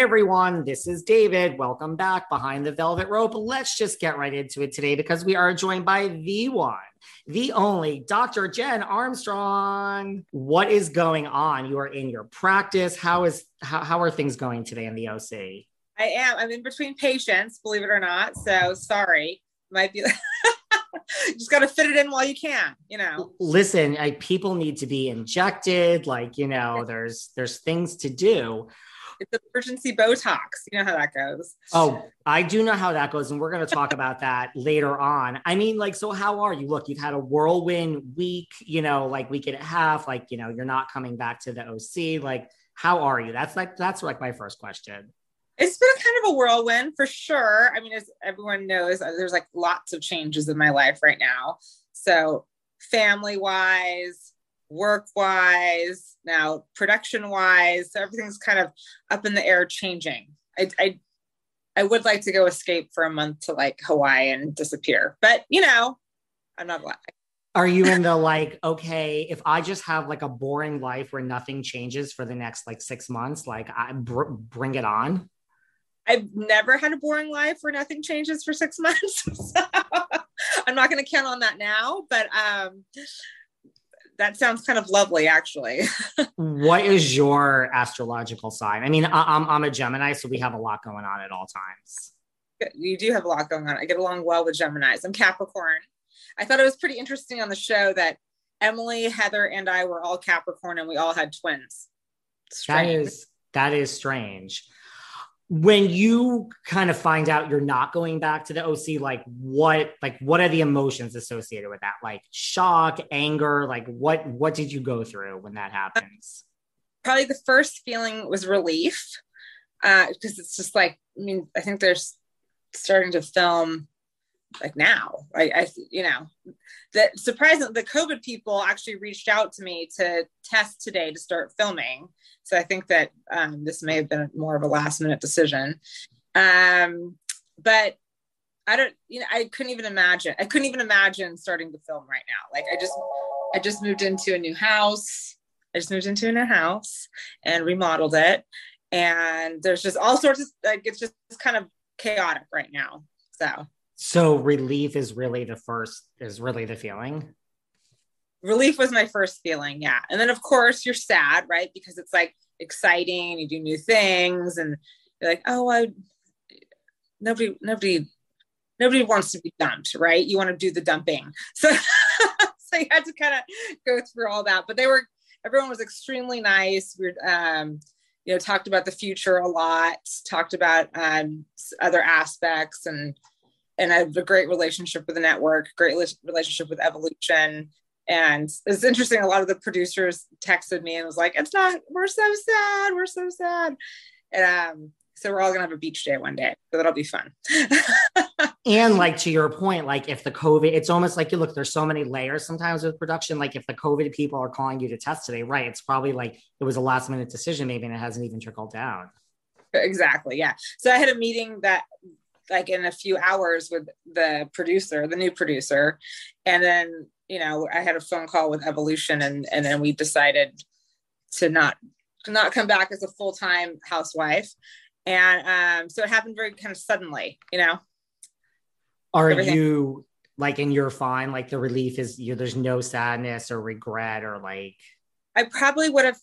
Hey everyone, this is David. Welcome back behind the velvet rope. Let's just get right into it today because we are joined by the one, the only Dr. Jen Armstrong. What is going on? You are in your practice. How is how, how are things going today in the OC? I am. I'm in between patients, believe it or not. So sorry. Might be just got to fit it in while you can, you know. Listen, I, people need to be injected. Like, you know, there's there's things to do it's emergency Botox. You know how that goes. Oh, I do know how that goes. And we're going to talk about that later on. I mean, like, so how are you? Look, you've had a whirlwind week, you know, like week and a half, like, you know, you're not coming back to the OC. Like, how are you? That's like, that's like my first question. It's been kind of a whirlwind for sure. I mean, as everyone knows, uh, there's like lots of changes in my life right now. So, family wise, work wise, now production wise. So everything's kind of up in the air changing. I, I, I would like to go escape for a month to like Hawaii and disappear, but you know, I'm not allowed. Are you in the like, okay, if I just have like a boring life where nothing changes for the next like six months, like I br- bring it on? I've never had a boring life where nothing changes for six months. so I'm not going to count on that now, but um, that sounds kind of lovely, actually. what is your astrological sign? I mean, I, am I'm a Gemini, so we have a lot going on at all times. You do have a lot going on. I get along well with Geminis. I'm Capricorn. I thought it was pretty interesting on the show that Emily, Heather, and I were all Capricorn, and we all had twins. Strange. That is that is strange when you kind of find out you're not going back to the OC, like what, like what are the emotions associated with that? Like shock, anger, like what, what did you go through when that happens? Probably the first feeling was relief, uh, because it's just like, I mean, I think there's starting to film like now. I, I you know, that surprisingly, the COVID people actually reached out to me to test today to start filming. So I think that um, this may have been more of a last minute decision. Um, but I don't, you know, I couldn't even imagine. I couldn't even imagine starting to film right now. Like I just, I just moved into a new house. I just moved into a new house and remodeled it. And there's just all sorts of like it's just kind of chaotic right now. So so relief is really the first is really the feeling. Relief was my first feeling, yeah. And then of course you're sad, right? Because it's like exciting, you do new things, and you're like, oh, I nobody, nobody, nobody wants to be dumped, right? You want to do the dumping. So so you had to kind of go through all that. But they were everyone was extremely nice. We were um, you know, talked about the future a lot, talked about um, other aspects and and I have a great relationship with the network, great relationship with Evolution. And it's interesting. A lot of the producers texted me and was like, "It's not. We're so sad. We're so sad." And um, so we're all gonna have a beach day one day, so that'll be fun. and like to your point, like if the COVID, it's almost like you look. There's so many layers sometimes with production. Like if the COVID people are calling you to test today, right? It's probably like it was a last minute decision, maybe, and it hasn't even trickled down. Exactly. Yeah. So I had a meeting that like in a few hours with the producer, the new producer. And then, you know, I had a phone call with Evolution and and then we decided to not to not come back as a full-time housewife. And um, so it happened very kind of suddenly, you know. Are Everything. you like and you're fine? Like the relief is you there's no sadness or regret or like I probably would have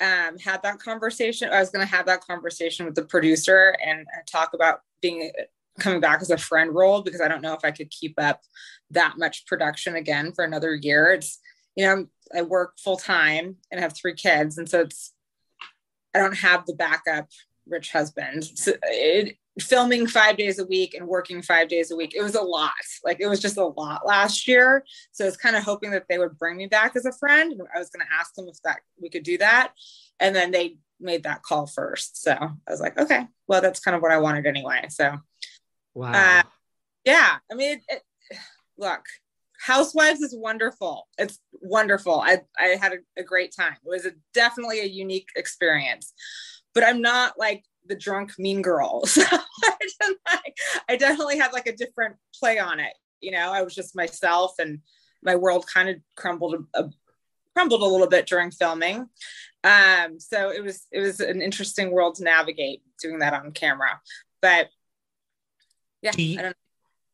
um, had that conversation. I was going to have that conversation with the producer and talk about being coming back as a friend role because I don't know if I could keep up that much production again for another year. It's you know I work full time and have three kids, and so it's I don't have the backup rich husband. So it, filming five days a week and working five days a week, it was a lot. Like it was just a lot last year. So I was kind of hoping that they would bring me back as a friend. I was going to ask them if that we could do that, and then they made that call first. So I was like, okay, well that's kind of what I wanted anyway. So wow, uh, yeah. I mean, it, it, look, Housewives is wonderful. It's wonderful. I, I had a, a great time. It was a, definitely a unique experience, but I'm not like the drunk mean girl. So I, I definitely had like a different play on it. You know, I was just myself and my world kind of crumbled a, a, crumbled a little bit during filming. Um, so it was it was an interesting world to navigate doing that on camera. But yeah, you,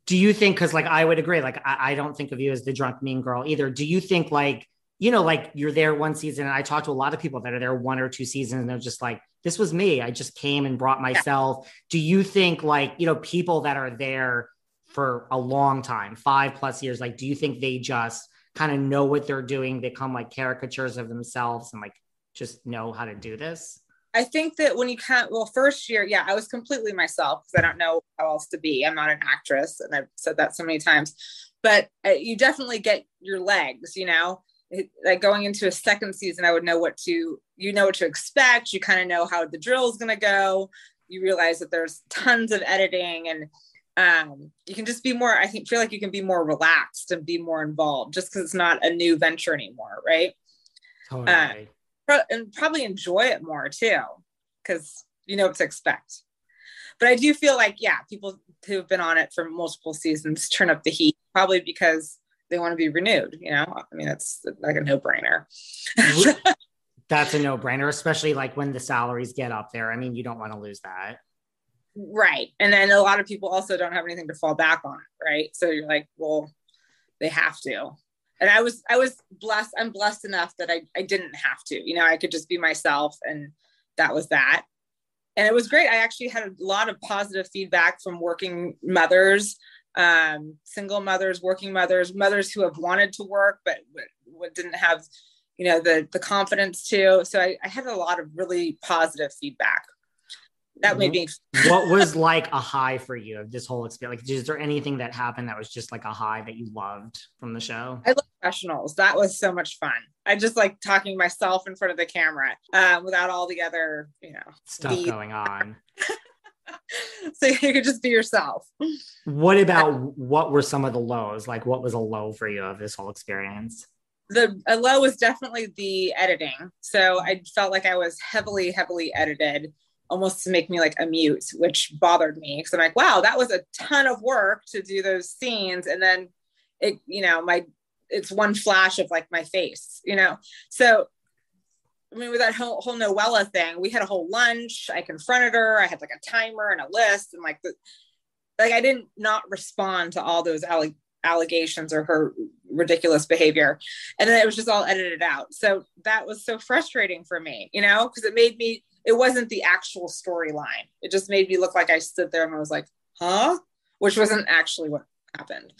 do you think because like i would agree like I, I, don't think of you as the drunk mean girl either. Do you think like you know like you're there one season and i talk to a lot of people that are there one or two seasons and they're just like this was me. I just came and brought myself. Yeah. do you think like you know people that are there for a long time five plus years like do you think they just kind of know what they're doing? They come like caricatures of themselves and like just know how to do this I think that when you can't, well, first year, yeah, I was completely myself because I don't know how else to be. I'm not an actress, and I've said that so many times. But uh, you definitely get your legs, you know. It, like going into a second season, I would know what to, you know, what to expect. You kind of know how the drill is going to go. You realize that there's tons of editing, and um, you can just be more. I think feel like you can be more relaxed and be more involved, just because it's not a new venture anymore, right? Totally. Uh, and probably enjoy it more too, because you know what to expect. But I do feel like, yeah, people who have been on it for multiple seasons turn up the heat, probably because they want to be renewed. You know, I mean, it's like a no brainer. That's a no brainer, especially like when the salaries get up there. I mean, you don't want to lose that. Right. And then a lot of people also don't have anything to fall back on. Right. So you're like, well, they have to and I was I was blessed. I'm blessed enough that I I didn't have to. You know, I could just be myself, and that was that. And it was great. I actually had a lot of positive feedback from working mothers, um, single mothers, working mothers, mothers who have wanted to work but, but didn't have, you know, the the confidence to. So I, I had a lot of really positive feedback that made me what was like a high for you of this whole experience? Like is there anything that happened that was just like a high that you loved from the show? I love professionals. That was so much fun. I just like talking myself in front of the camera um, without all the other you know stuff going on. So you could just be yourself. What about what were some of the lows? Like what was a low for you of this whole experience? The a low was definitely the editing. So i felt like i was heavily heavily edited almost to make me like a mute, which bothered me because I'm like, wow, that was a ton of work to do those scenes. And then it, you know, my, it's one flash of like my face, you know? So, I mean, with that whole, whole Noella thing, we had a whole lunch. I confronted her. I had like a timer and a list and like the, like I didn't not respond to all those alleg- allegations or her ridiculous behavior. And then it was just all edited out. So that was so frustrating for me, you know, because it made me it wasn't the actual storyline. It just made me look like I stood there and I was like, huh? Which wasn't actually what happened.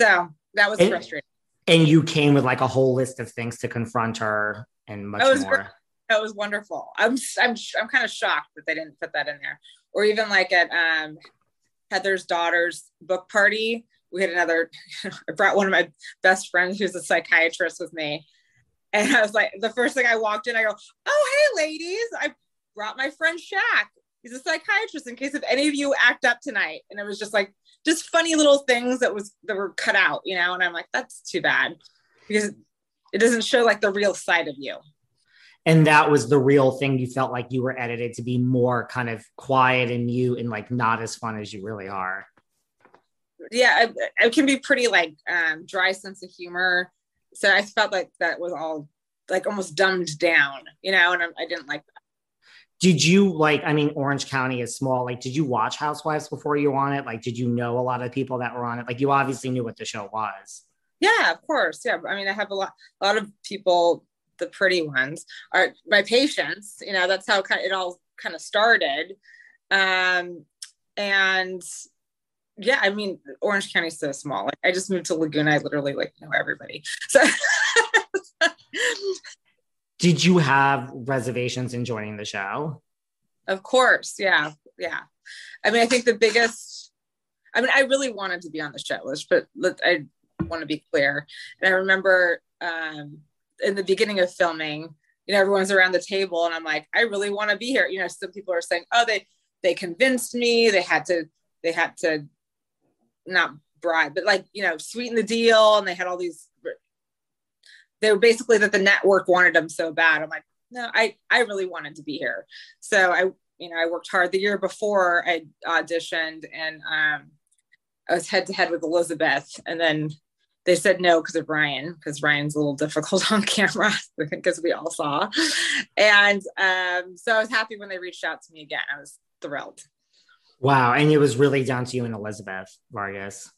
So that was and, frustrating. And you came with like a whole list of things to confront her and much that more. that was wonderful. I'm I'm I'm kind of shocked that they didn't put that in there. Or even like at um, Heather's daughter's book party, we had another. I brought one of my best friends who's a psychiatrist with me, and I was like, the first thing I walked in, I go, "Oh, hey, ladies! I brought my friend Shaq. He's a psychiatrist in case if any of you act up tonight. And it was just like just funny little things that was that were cut out, you know. And I'm like, that's too bad because it doesn't show like the real side of you. And that was the real thing. You felt like you were edited to be more kind of quiet and mute and like not as fun as you really are. Yeah, it, it can be pretty like um, dry sense of humor so I felt like that was all like almost dumbed down, you know, and I, I didn't like that. Did you like? I mean, Orange County is small. Like, did you watch Housewives before you were on it? Like, did you know a lot of people that were on it? Like, you obviously knew what the show was. Yeah, of course. Yeah, I mean, I have a lot, a lot of people. The pretty ones are my patients. You know, that's how kind it all kind of started. Um, and yeah, I mean, Orange County's so small. Like, I just moved to Laguna. I literally like know everybody. So. Did you have reservations in joining the show? Of course, yeah, yeah. I mean, I think the biggest. I mean, I really wanted to be on the show list, but I want to be clear. And I remember um, in the beginning of filming, you know, everyone's around the table, and I'm like, I really want to be here. You know, some people are saying, "Oh, they they convinced me. They had to they had to not bribe, but like you know, sweeten the deal, and they had all these. They were basically that the network wanted them so bad. I'm like, no, I I really wanted to be here. So I you know I worked hard the year before I auditioned, and um, I was head to head with Elizabeth, and then they said no because of Ryan, because Ryan's a little difficult on camera, because we all saw. And um, so I was happy when they reached out to me again. I was thrilled. Wow. And it was really down to you and Elizabeth Vargas.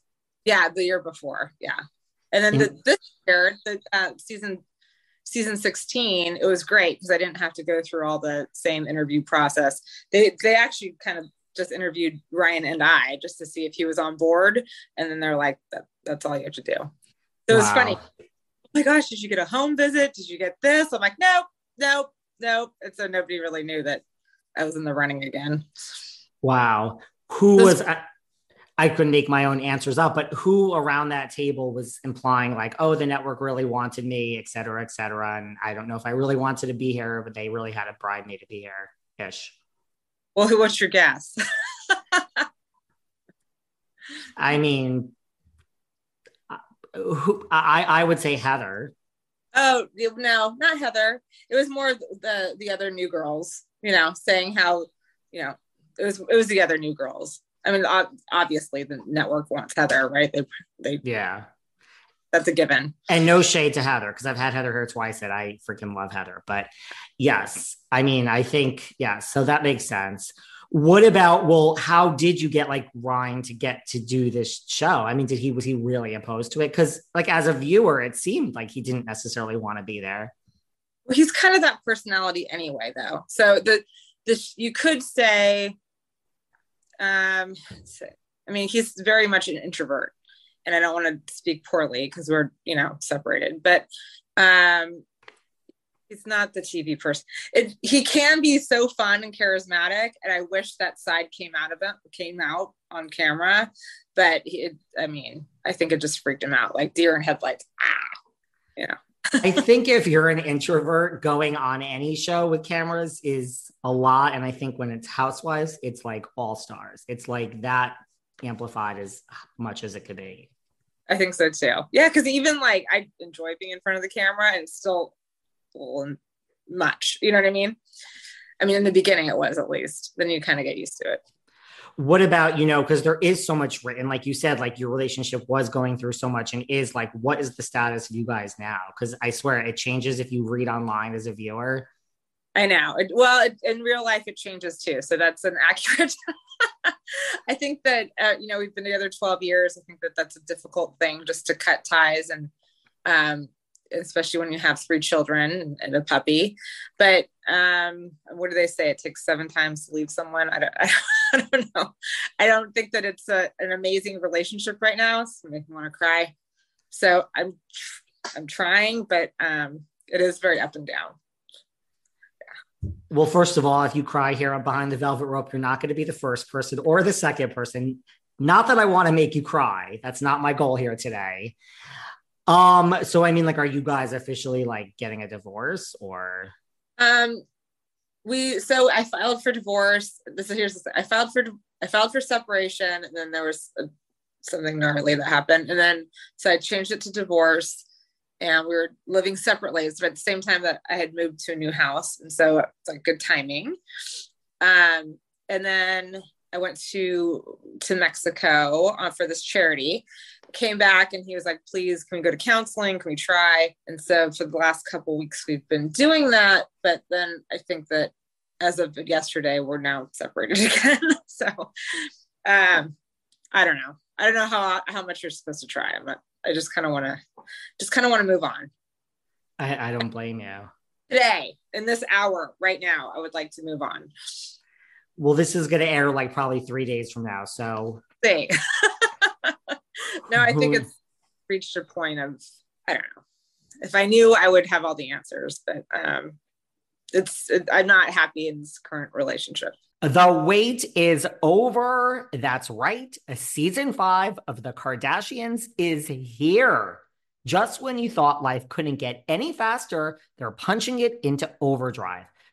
Yeah, the year before. Yeah. And then the, this year, the uh, season season 16, it was great because I didn't have to go through all the same interview process. They they actually kind of just interviewed Ryan and I just to see if he was on board. And then they're like, that, that's all you have to do. So it was wow. funny. Oh my gosh, did you get a home visit? Did you get this? I'm like, nope, nope, nope. And so nobody really knew that I was in the running again. Wow. Who was, was I, I couldn't make my own answers up, but who around that table was implying like, oh, the network really wanted me, et cetera, et cetera. And I don't know if I really wanted to be here, but they really had to bribe me to be here ish. Well, what's your guess? I mean, uh, who, I, I would say Heather. Oh no, not Heather. It was more the the other new girls. You know, saying how you know it was it was the other new girls. I mean, obviously the network wants Heather, right? They they yeah. That's a given. And no shade to Heather because I've had Heather here twice and I freaking love Heather. But yes, I mean, I think, yeah, so that makes sense. What about, well, how did you get like Ryan to get to do this show? I mean, did he, was he really opposed to it? Because like as a viewer, it seemed like he didn't necessarily want to be there. Well, he's kind of that personality anyway, though. So the, the you could say, um, I mean, he's very much an introvert and I don't want to speak poorly because we're, you know, separated, but um, he's not the TV person. It, he can be so fun and charismatic, and I wish that side came out of him, came out on camera. But he, I mean, I think it just freaked him out, like deer in headlights. Ah, you know. I think if you're an introvert going on any show with cameras is a lot. And I think when it's housewives, it's like all stars. It's like that amplified as much as it could be. I think so too. Yeah, because even like I enjoy being in front of the camera and still much. You know what I mean? I mean, in the beginning it was at least. Then you kind of get used to it. What about, you know, because there is so much written, like you said, like your relationship was going through so much and is like, what is the status of you guys now? Because I swear it changes if you read online as a viewer. I know. It, well, it, in real life, it changes too. So that's an accurate. I think that uh, you know we've been together 12 years. I think that that's a difficult thing just to cut ties and um, especially when you have three children and a puppy. But um, what do they say? It takes seven times to leave someone. I don't, I don't know. I don't think that it's a, an amazing relationship right now. It's making me want to cry. So I'm, I'm trying, but um, it is very up and down. Well, first of all, if you cry here behind the velvet rope, you're not going to be the first person or the second person. Not that I want to make you cry. That's not my goal here today. Um, so I mean, like, are you guys officially like getting a divorce or? Um, we so I filed for divorce. This is here's I filed for I filed for separation, and then there was a, something gnarly that happened, and then so I changed it to divorce, and we were living separately. but at the same time that I had moved to a new house, and so it's like good timing. Um, and then I went to to Mexico uh, for this charity. Came back and he was like, "Please, can we go to counseling? Can we try?" And so for the last couple weeks, we've been doing that. But then I think that as of yesterday, we're now separated again. so um, I don't know. I don't know how how much you're supposed to try. but I just kind of want to just kind of want to move on. I, I don't blame you. Today, in this hour, right now, I would like to move on. Well, this is going to air like probably three days from now. So, see. no, I think it's reached a point of, I don't know. If I knew, I would have all the answers, but um, it's, it, I'm not happy in this current relationship. The wait is over. That's right. Season five of The Kardashians is here. Just when you thought life couldn't get any faster, they're punching it into overdrive.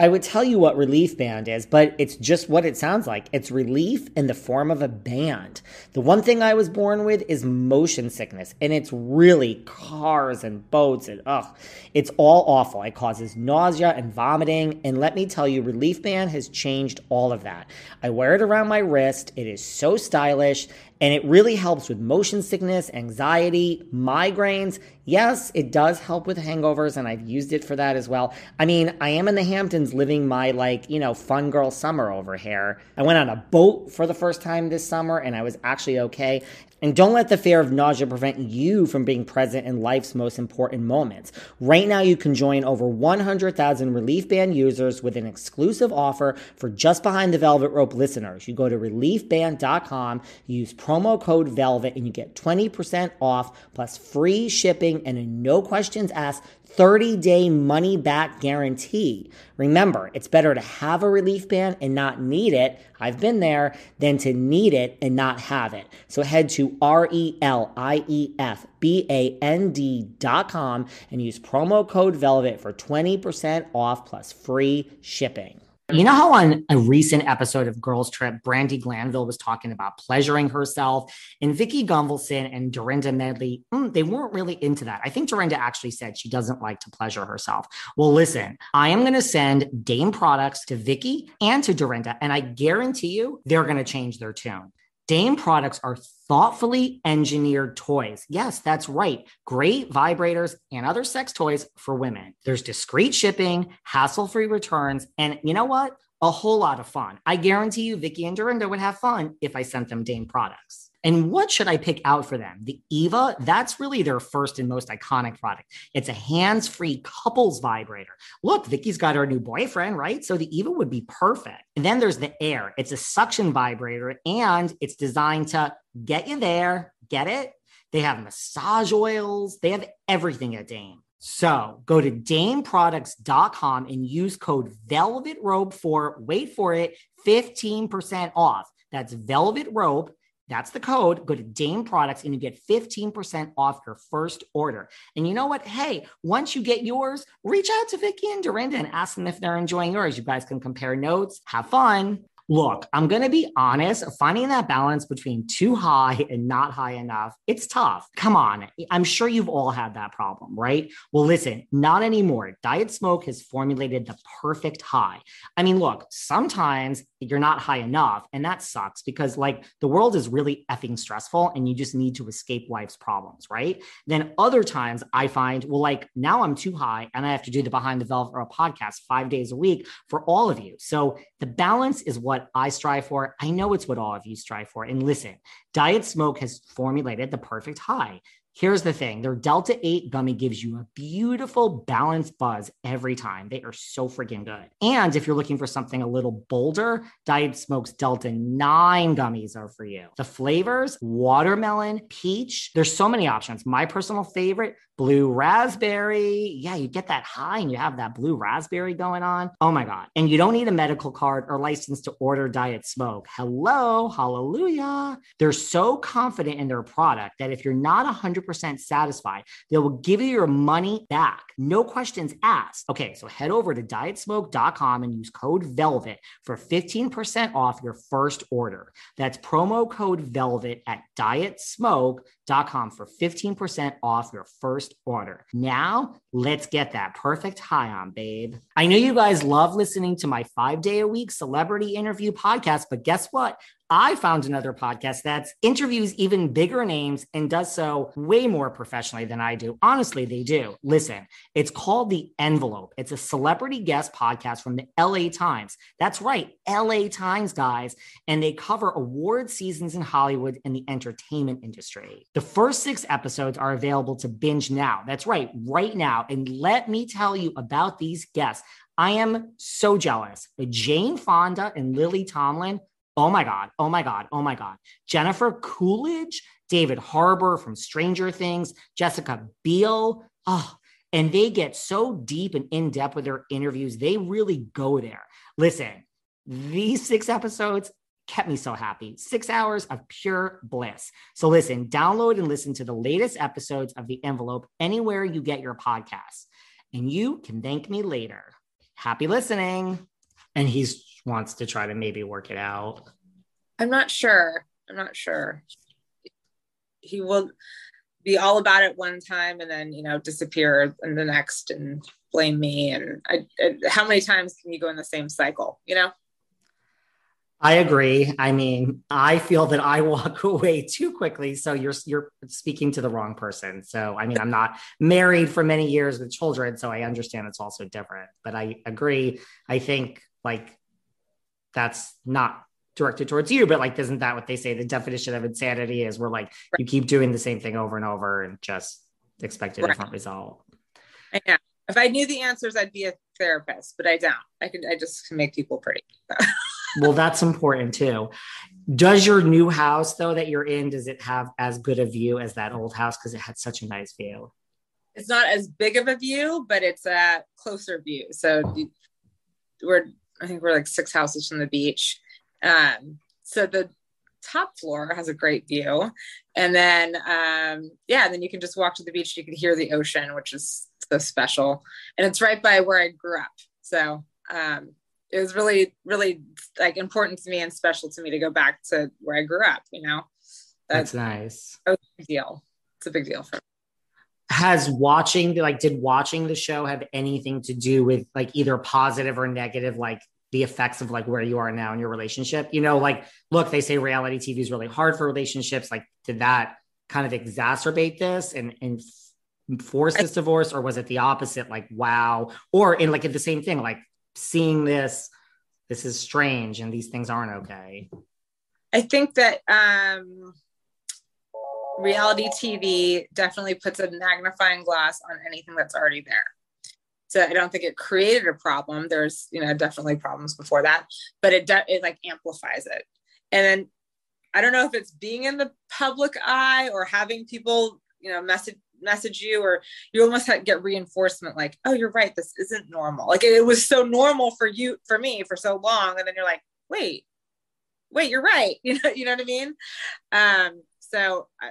I would tell you what relief band is, but it's just what it sounds like. It's relief in the form of a band. The one thing I was born with is motion sickness, and it's really cars and boats and ugh, it's all awful. It causes nausea and vomiting, and let me tell you, Relief Band has changed all of that. I wear it around my wrist. It is so stylish, and it really helps with motion sickness, anxiety, migraines. Yes, it does help with hangovers, and I've used it for that as well. I mean, I am in the Hamptons living my, like, you know, fun girl summer over here. I went on a boat for the first time this summer, and I was actually okay. And don't let the fear of nausea prevent you from being present in life's most important moments. Right now, you can join over 100,000 Relief Band users with an exclusive offer for just behind the velvet rope listeners. You go to reliefband.com, use promo code VELVET, and you get 20% off plus free shipping and a no questions asked 30 day money back guarantee. Remember, it's better to have a relief band and not need it. I've been there than to need it and not have it. So head to R E L I E F B A N D dot com and use promo code VELVET for 20% off plus free shipping. You know how on a recent episode of Girls Trip, Brandi Glanville was talking about pleasuring herself, and Vicki Gunvalson and Dorinda Medley, mm, they weren't really into that. I think Dorinda actually said she doesn't like to pleasure herself. Well, listen, I am going to send Dame products to Vicki and to Dorinda, and I guarantee you they're going to change their tune. Dame products are thoughtfully engineered toys. Yes, that's right. Great vibrators and other sex toys for women. There's discreet shipping, hassle free returns, and you know what? A whole lot of fun. I guarantee you, Vicki and Dorinda would have fun if I sent them Dame products. And what should I pick out for them? The Eva, that's really their first and most iconic product. It's a hands free couples vibrator. Look, Vicki's got her new boyfriend, right? So the Eva would be perfect. And then there's the Air, it's a suction vibrator and it's designed to get you there. Get it? They have massage oils, they have everything at Dame. So go to dameproducts.com and use code Velvet Rope for, wait for it, 15% off. That's Velvet Rope that's the code. Go to Dame Products and you get 15% off your first order. And you know what? Hey, once you get yours, reach out to Vicki and Dorinda and ask them if they're enjoying yours. You guys can compare notes, have fun. Look, I'm going to be honest, finding that balance between too high and not high enough, it's tough. Come on. I'm sure you've all had that problem, right? Well, listen, not anymore. Diet Smoke has formulated the perfect high. I mean, look, sometimes you're not high enough, and that sucks because, like, the world is really effing stressful and you just need to escape life's problems, right? Then other times I find, well, like, now I'm too high and I have to do the Behind the Velvet or a podcast five days a week for all of you. So the balance is what I strive for. I know it's what all of you strive for. And listen, Diet Smoke has formulated the perfect high. Here's the thing their Delta 8 gummy gives you a beautiful balanced buzz every time. They are so freaking good. And if you're looking for something a little bolder, Diet Smoke's Delta 9 gummies are for you. The flavors watermelon, peach, there's so many options. My personal favorite, blue raspberry. Yeah, you get that high and you have that blue raspberry going on. Oh my God. And you don't need a medical card or license to order Diet Smoke. Hello, hallelujah. They're so confident in their product that if you're not 100% 100% satisfied. They will give you your money back. No questions asked. Okay, so head over to dietsmoke.com and use code VELVET for 15% off your first order. That's promo code VELVET at dietsmoke.com for 15% off your first order. Now, let's get that perfect high on, babe. I know you guys love listening to my five day a week celebrity interview podcast, but guess what? I found another podcast that interviews even bigger names and does so way more professionally than I do. Honestly, they do. Listen, it's called The Envelope. It's a celebrity guest podcast from the LA Times. That's right, LA Times, guys. And they cover award seasons in Hollywood and the entertainment industry. The first six episodes are available to binge now. That's right, right now. And let me tell you about these guests. I am so jealous. Jane Fonda and Lily Tomlin Oh my God. Oh my God. Oh my God. Jennifer Coolidge, David Harbour from Stranger Things, Jessica Biel. Oh, and they get so deep and in depth with their interviews. They really go there. Listen, these six episodes kept me so happy. Six hours of pure bliss. So listen, download and listen to the latest episodes of The Envelope anywhere you get your podcasts. And you can thank me later. Happy listening. And he's wants to try to maybe work it out. I'm not sure. I'm not sure. He will be all about it one time and then, you know, disappear in the next and blame me. And I, I, how many times can you go in the same cycle, you know? I agree. I mean, I feel that I walk away too quickly. So you're you're speaking to the wrong person. So I mean, I'm not married for many years with children, so I understand it's also different. But I agree. I think like that's not directed towards you, but like, isn't that what they say? The definition of insanity is We're like right. you keep doing the same thing over and over and just expect a right. different result. Yeah. If I knew the answers, I'd be a therapist, but I don't. I can, I just can make people pretty. well, that's important too. Does your new house though that you're in, does it have as good a view as that old house? Cause it had such a nice view. It's not as big of a view, but it's a closer view. So we're I think we're like six houses from the beach. Um, so the top floor has a great view. And then, um, yeah, then you can just walk to the beach. You can hear the ocean, which is so special. And it's right by where I grew up. So um, it was really, really like important to me and special to me to go back to where I grew up, you know? That's, That's nice. A big deal. It's a big deal for me has watching like did watching the show have anything to do with like either positive or negative like the effects of like where you are now in your relationship. You know like look they say reality tv is really hard for relationships. Like did that kind of exacerbate this and and force this divorce or was it the opposite? Like wow. Or in like the same thing like seeing this this is strange and these things aren't okay. I think that um reality TV definitely puts a magnifying glass on anything that's already there. So I don't think it created a problem. There's, you know, definitely problems before that, but it de- it like amplifies it. And then I don't know if it's being in the public eye or having people, you know, message message you or you almost get reinforcement like, oh, you're right, this isn't normal. Like it, was so normal for you, for me, for so long, and then you're like, wait, wait, you're right. You know, you know what I mean? Um, so I,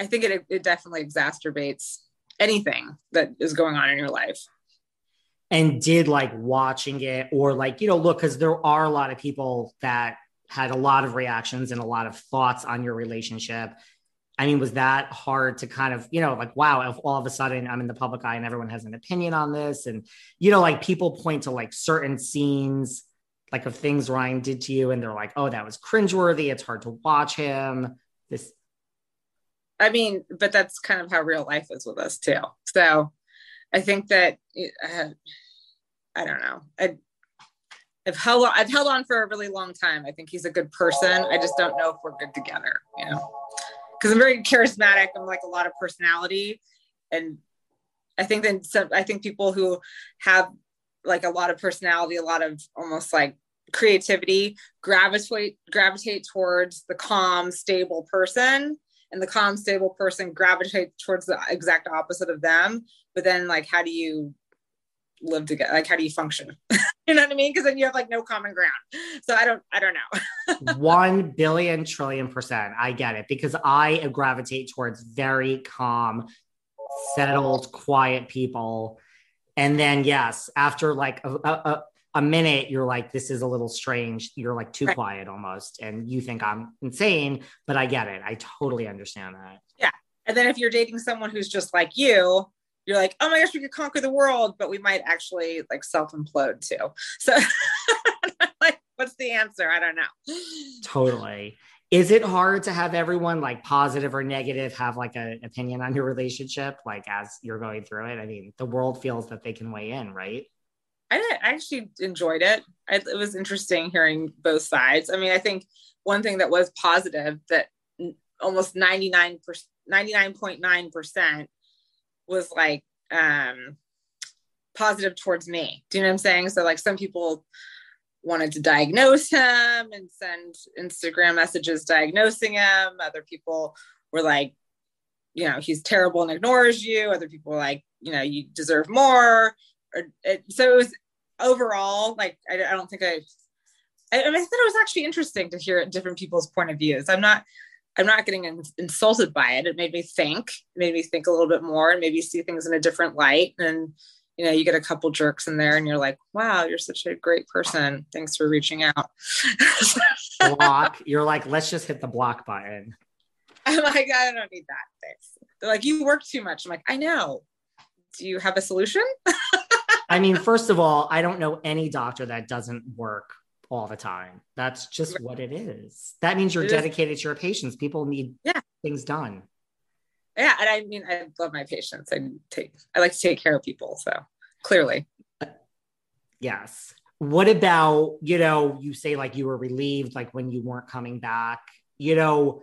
I think it, it definitely exacerbates anything that is going on in your life. And did like watching it or like, you know, look, because there are a lot of people that had a lot of reactions and a lot of thoughts on your relationship. I mean, was that hard to kind of, you know, like, wow, all of a sudden I'm in the public eye and everyone has an opinion on this. And, you know, like people point to like certain scenes, like of things Ryan did to you, and they're like, oh, that was cringeworthy. It's hard to watch him. This I mean, but that's kind of how real life is with us too. So I think that uh, I don't know. I, I've held on, I've held on for a really long time. I think he's a good person. I just don't know if we're good together, you know, because I'm very charismatic. I'm like a lot of personality, and I think that some, I think people who have like a lot of personality, a lot of almost like creativity, gravitate gravitate towards the calm, stable person and the calm stable person gravitates towards the exact opposite of them but then like how do you live together like how do you function You know what I mean? Because then you have like no common ground. So I don't, I don't know. One billion trillion percent. I get it because I gravitate towards very calm, settled, quiet people. And then, yes, after like a, a, a minute, you're like, this is a little strange. You're like too right. quiet almost. And you think I'm insane, but I get it. I totally understand that. Yeah. And then if you're dating someone who's just like you, you're like, oh my gosh, we could conquer the world, but we might actually like self implode too. So, like, what's the answer? I don't know. Totally. Is it hard to have everyone like positive or negative have like an opinion on your relationship, like as you're going through it? I mean, the world feels that they can weigh in, right? I, actually enjoyed it. I, it was interesting hearing both sides. I mean, I think one thing that was positive that almost 99 99.9% was like um positive towards me. Do you know what I'm saying? So like some people wanted to diagnose him and send Instagram messages diagnosing him. Other people were like, you know, he's terrible and ignores you. Other people were like, you know, you deserve more. Or it, so it was overall like I, I don't think I, I. I thought it was actually interesting to hear different people's point of views. I'm not I'm not getting in, insulted by it. It made me think, it made me think a little bit more and maybe see things in a different light. And, you know, you get a couple jerks in there and you're like, wow, you're such a great person. Thanks for reaching out. block. You're like, let's just hit the block button. I'm like, I don't need that. Thanks. They're like, you work too much. I'm like, I know. Do you have a solution? I mean, first of all, I don't know any doctor that doesn't work all the time. That's just what it is. That means you're dedicated to your patients. People need yeah. things done. Yeah, and I mean, I love my patients. I take, I like to take care of people. So clearly, yes. What about you know? You say like you were relieved, like when you weren't coming back. You know,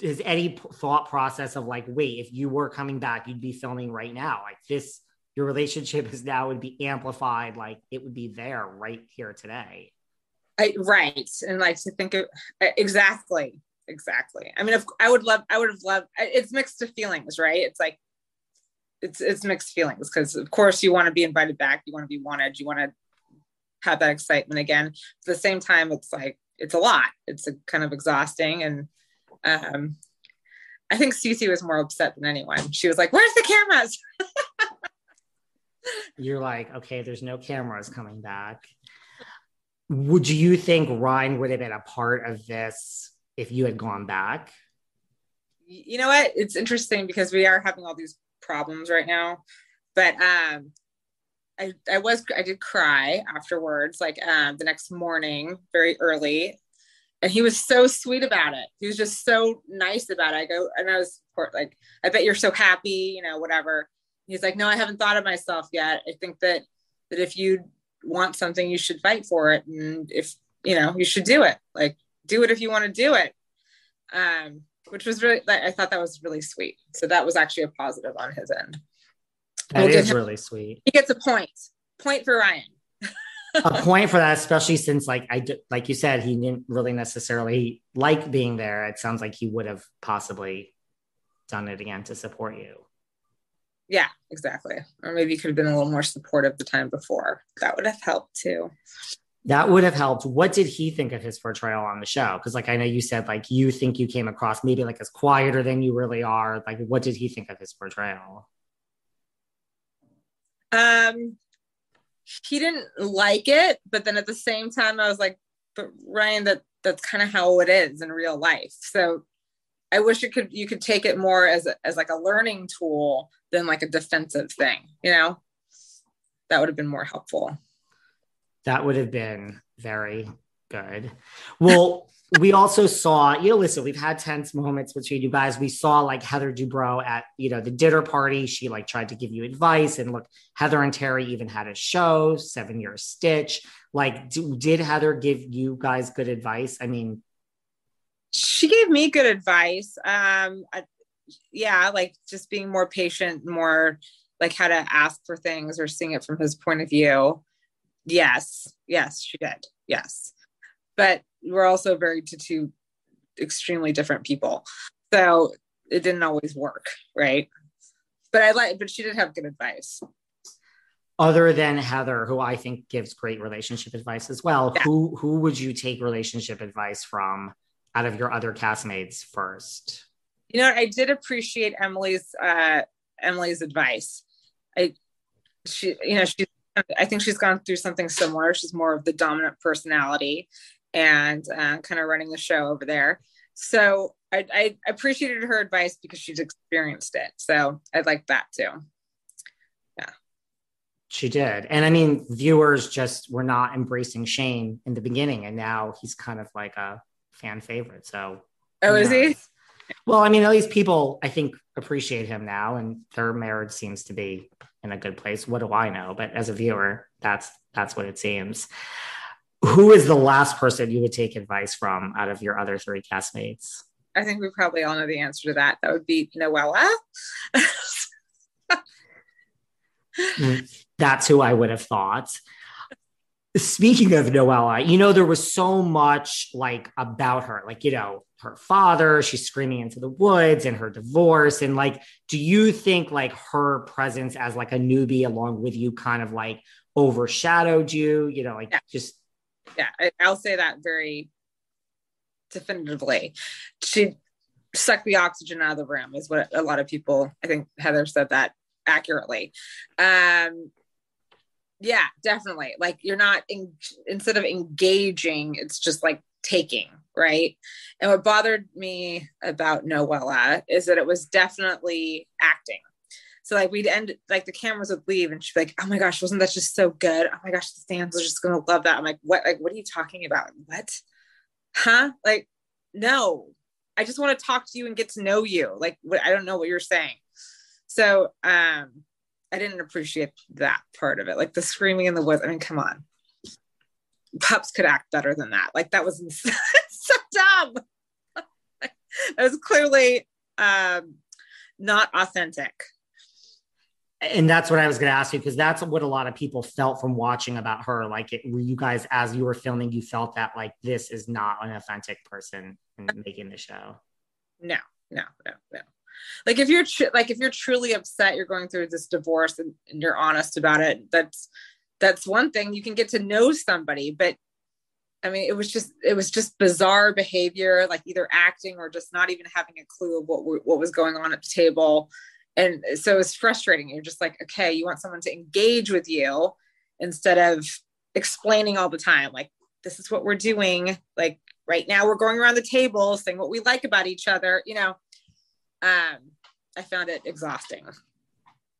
is any thought process of like, wait, if you were coming back, you'd be filming right now. Like this, your relationship is now would be amplified. Like it would be there right here today. I, right. And like to think of exactly, exactly. I mean, if I would love, I would have loved, it's mixed feelings, right? It's like, it's, it's mixed feelings because of course you want to be invited back. You want to be wanted. You want to have that excitement again. At the same time, it's like, it's a lot. It's a kind of exhausting. And, um, I think Cece was more upset than anyone. She was like, where's the cameras? You're like, okay, there's no cameras coming back would you think Ryan would have been a part of this if you had gone back? You know what? It's interesting because we are having all these problems right now. But um I I was I did cry afterwards, like um the next morning, very early. And he was so sweet about it. He was just so nice about it. I go and I was like, I bet you're so happy, you know, whatever. He's like, no, I haven't thought of myself yet. I think that that if you want something, you should fight for it. And if, you know, you should do it. Like, do it if you want to do it. Um, which was really, I thought that was really sweet. So that was actually a positive on his end. That we'll is really sweet. He gets a point. Point for Ryan. a point for that, especially since, like I like you said, he didn't really necessarily like being there. It sounds like he would have possibly done it again to support you. Yeah, exactly. Or maybe you could have been a little more supportive the time before. That would have helped too. That would have helped. What did he think of his portrayal on the show? Because, like, I know you said, like, you think you came across maybe like as quieter than you really are. Like, what did he think of his portrayal? Um, he didn't like it, but then at the same time, I was like, but Ryan, that that's kind of how it is in real life. So I wish it could you could take it more as a, as like a learning tool than like a defensive thing, you know? That would have been more helpful. That would have been very good. Well, we also saw, you know, listen, we've had tense moments between you guys. We saw like Heather Dubrow at, you know, the dinner party. She like tried to give you advice. And look, Heather and Terry even had a show, Seven Year Stitch. Like, do, did Heather give you guys good advice? I mean, she gave me good advice. Um, I, yeah, like just being more patient, more like how to ask for things or seeing it from his point of view. Yes, yes, she did. Yes. But we're also married to two extremely different people. So it didn't always work, right? But I like, but she did have good advice. other than Heather, who I think gives great relationship advice as well, yeah. who who would you take relationship advice from out of your other castmates first? You know, I did appreciate Emily's uh, Emily's advice. I she you know she I think she's gone through something similar. She's more of the dominant personality and uh, kind of running the show over there. So I, I appreciated her advice because she's experienced it. So I like that too. Yeah. She did. And I mean, viewers just were not embracing Shane in the beginning. And now he's kind of like a fan favorite. So. Oh, is he? Well, I mean, at least people, I think, appreciate him now, and their marriage seems to be in a good place. What do I know? But as a viewer, that's that's what it seems. Who is the last person you would take advice from out of your other three castmates? I think we probably all know the answer to that. That would be Noella. Mm, that's who I would have thought. Speaking of Noella, you know, there was so much like about her, like, you know, her father, she's screaming into the woods and her divorce. And like, do you think like her presence as like a newbie along with you kind of like overshadowed you, you know, like yeah. just. Yeah, I'll say that very definitively. She sucked the oxygen out of the room, is what a lot of people, I think Heather said that accurately. Um, yeah, definitely. Like you're not in, instead of engaging, it's just like taking, right? And what bothered me about Noella is that it was definitely acting. So like we'd end like the cameras would leave and she'd be like, Oh my gosh, wasn't that just so good? Oh my gosh, the fans are just gonna love that. I'm like, what like what are you talking about? What? Huh? Like, no, I just want to talk to you and get to know you. Like what I don't know what you're saying. So um I didn't appreciate that part of it. Like the screaming in the woods. I mean, come on. Pups could act better than that. Like that was so dumb. it was clearly um, not authentic. And that's what I was going to ask you because that's what a lot of people felt from watching about her. Like, it, were you guys, as you were filming, you felt that like this is not an authentic person making the show? No, no, no, no like if you're tr- like if you're truly upset you're going through this divorce and, and you're honest about it that's that's one thing you can get to know somebody but I mean, it was just it was just bizarre behavior, like either acting or just not even having a clue of what what was going on at the table, and so it was frustrating. You're just like, okay, you want someone to engage with you instead of explaining all the time, like this is what we're doing. Like right now, we're going around the table saying what we like about each other. You know, um, I found it exhausting.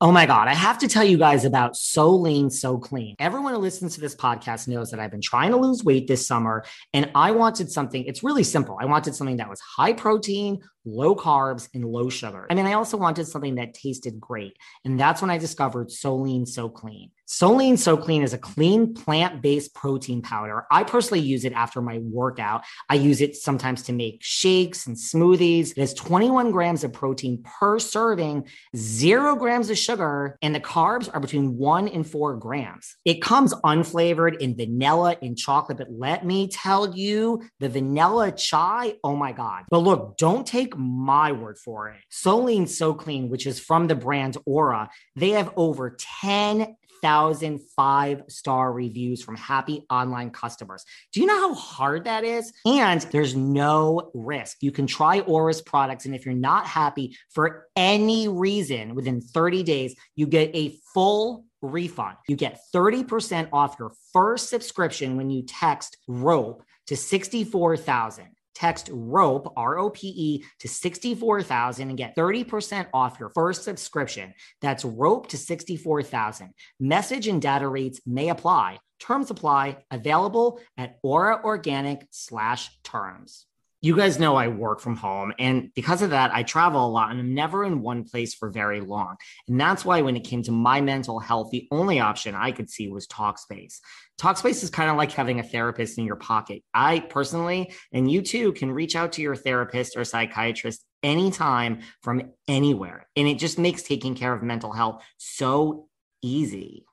Oh my God. I have to tell you guys about So Lean, So Clean. Everyone who listens to this podcast knows that I've been trying to lose weight this summer and I wanted something, it's really simple. I wanted something that was high protein, low carbs, and low sugar. I mean, I also wanted something that tasted great. And that's when I discovered So Lean, So Clean. So So Clean is a clean plant based protein powder. I personally use it after my workout. I use it sometimes to make shakes and smoothies. It has 21 grams of protein per serving, zero grams of sugar, and the carbs are between one and four grams. It comes unflavored in vanilla and chocolate, but let me tell you, the vanilla chai, oh my God. But look, don't take my word for it. So Lean, So Clean, which is from the brand Ora, they have over 10 thousand five star reviews from happy online customers. Do you know how hard that is? And there's no risk. You can try Ora's products, and if you're not happy for any reason within 30 days, you get a full refund. You get 30% off your first subscription when you text ROPE to 64,000 text ROPE, R O P E, to 64,000 and get 30% off your first subscription. That's ROPE to 64,000. Message and data rates may apply. Terms apply. Available at Ora Organic slash terms you guys know I work from home. And because of that, I travel a lot and I'm never in one place for very long. And that's why when it came to my mental health, the only option I could see was Talkspace. Talkspace is kind of like having a therapist in your pocket. I personally, and you too, can reach out to your therapist or psychiatrist anytime from anywhere. And it just makes taking care of mental health so easy.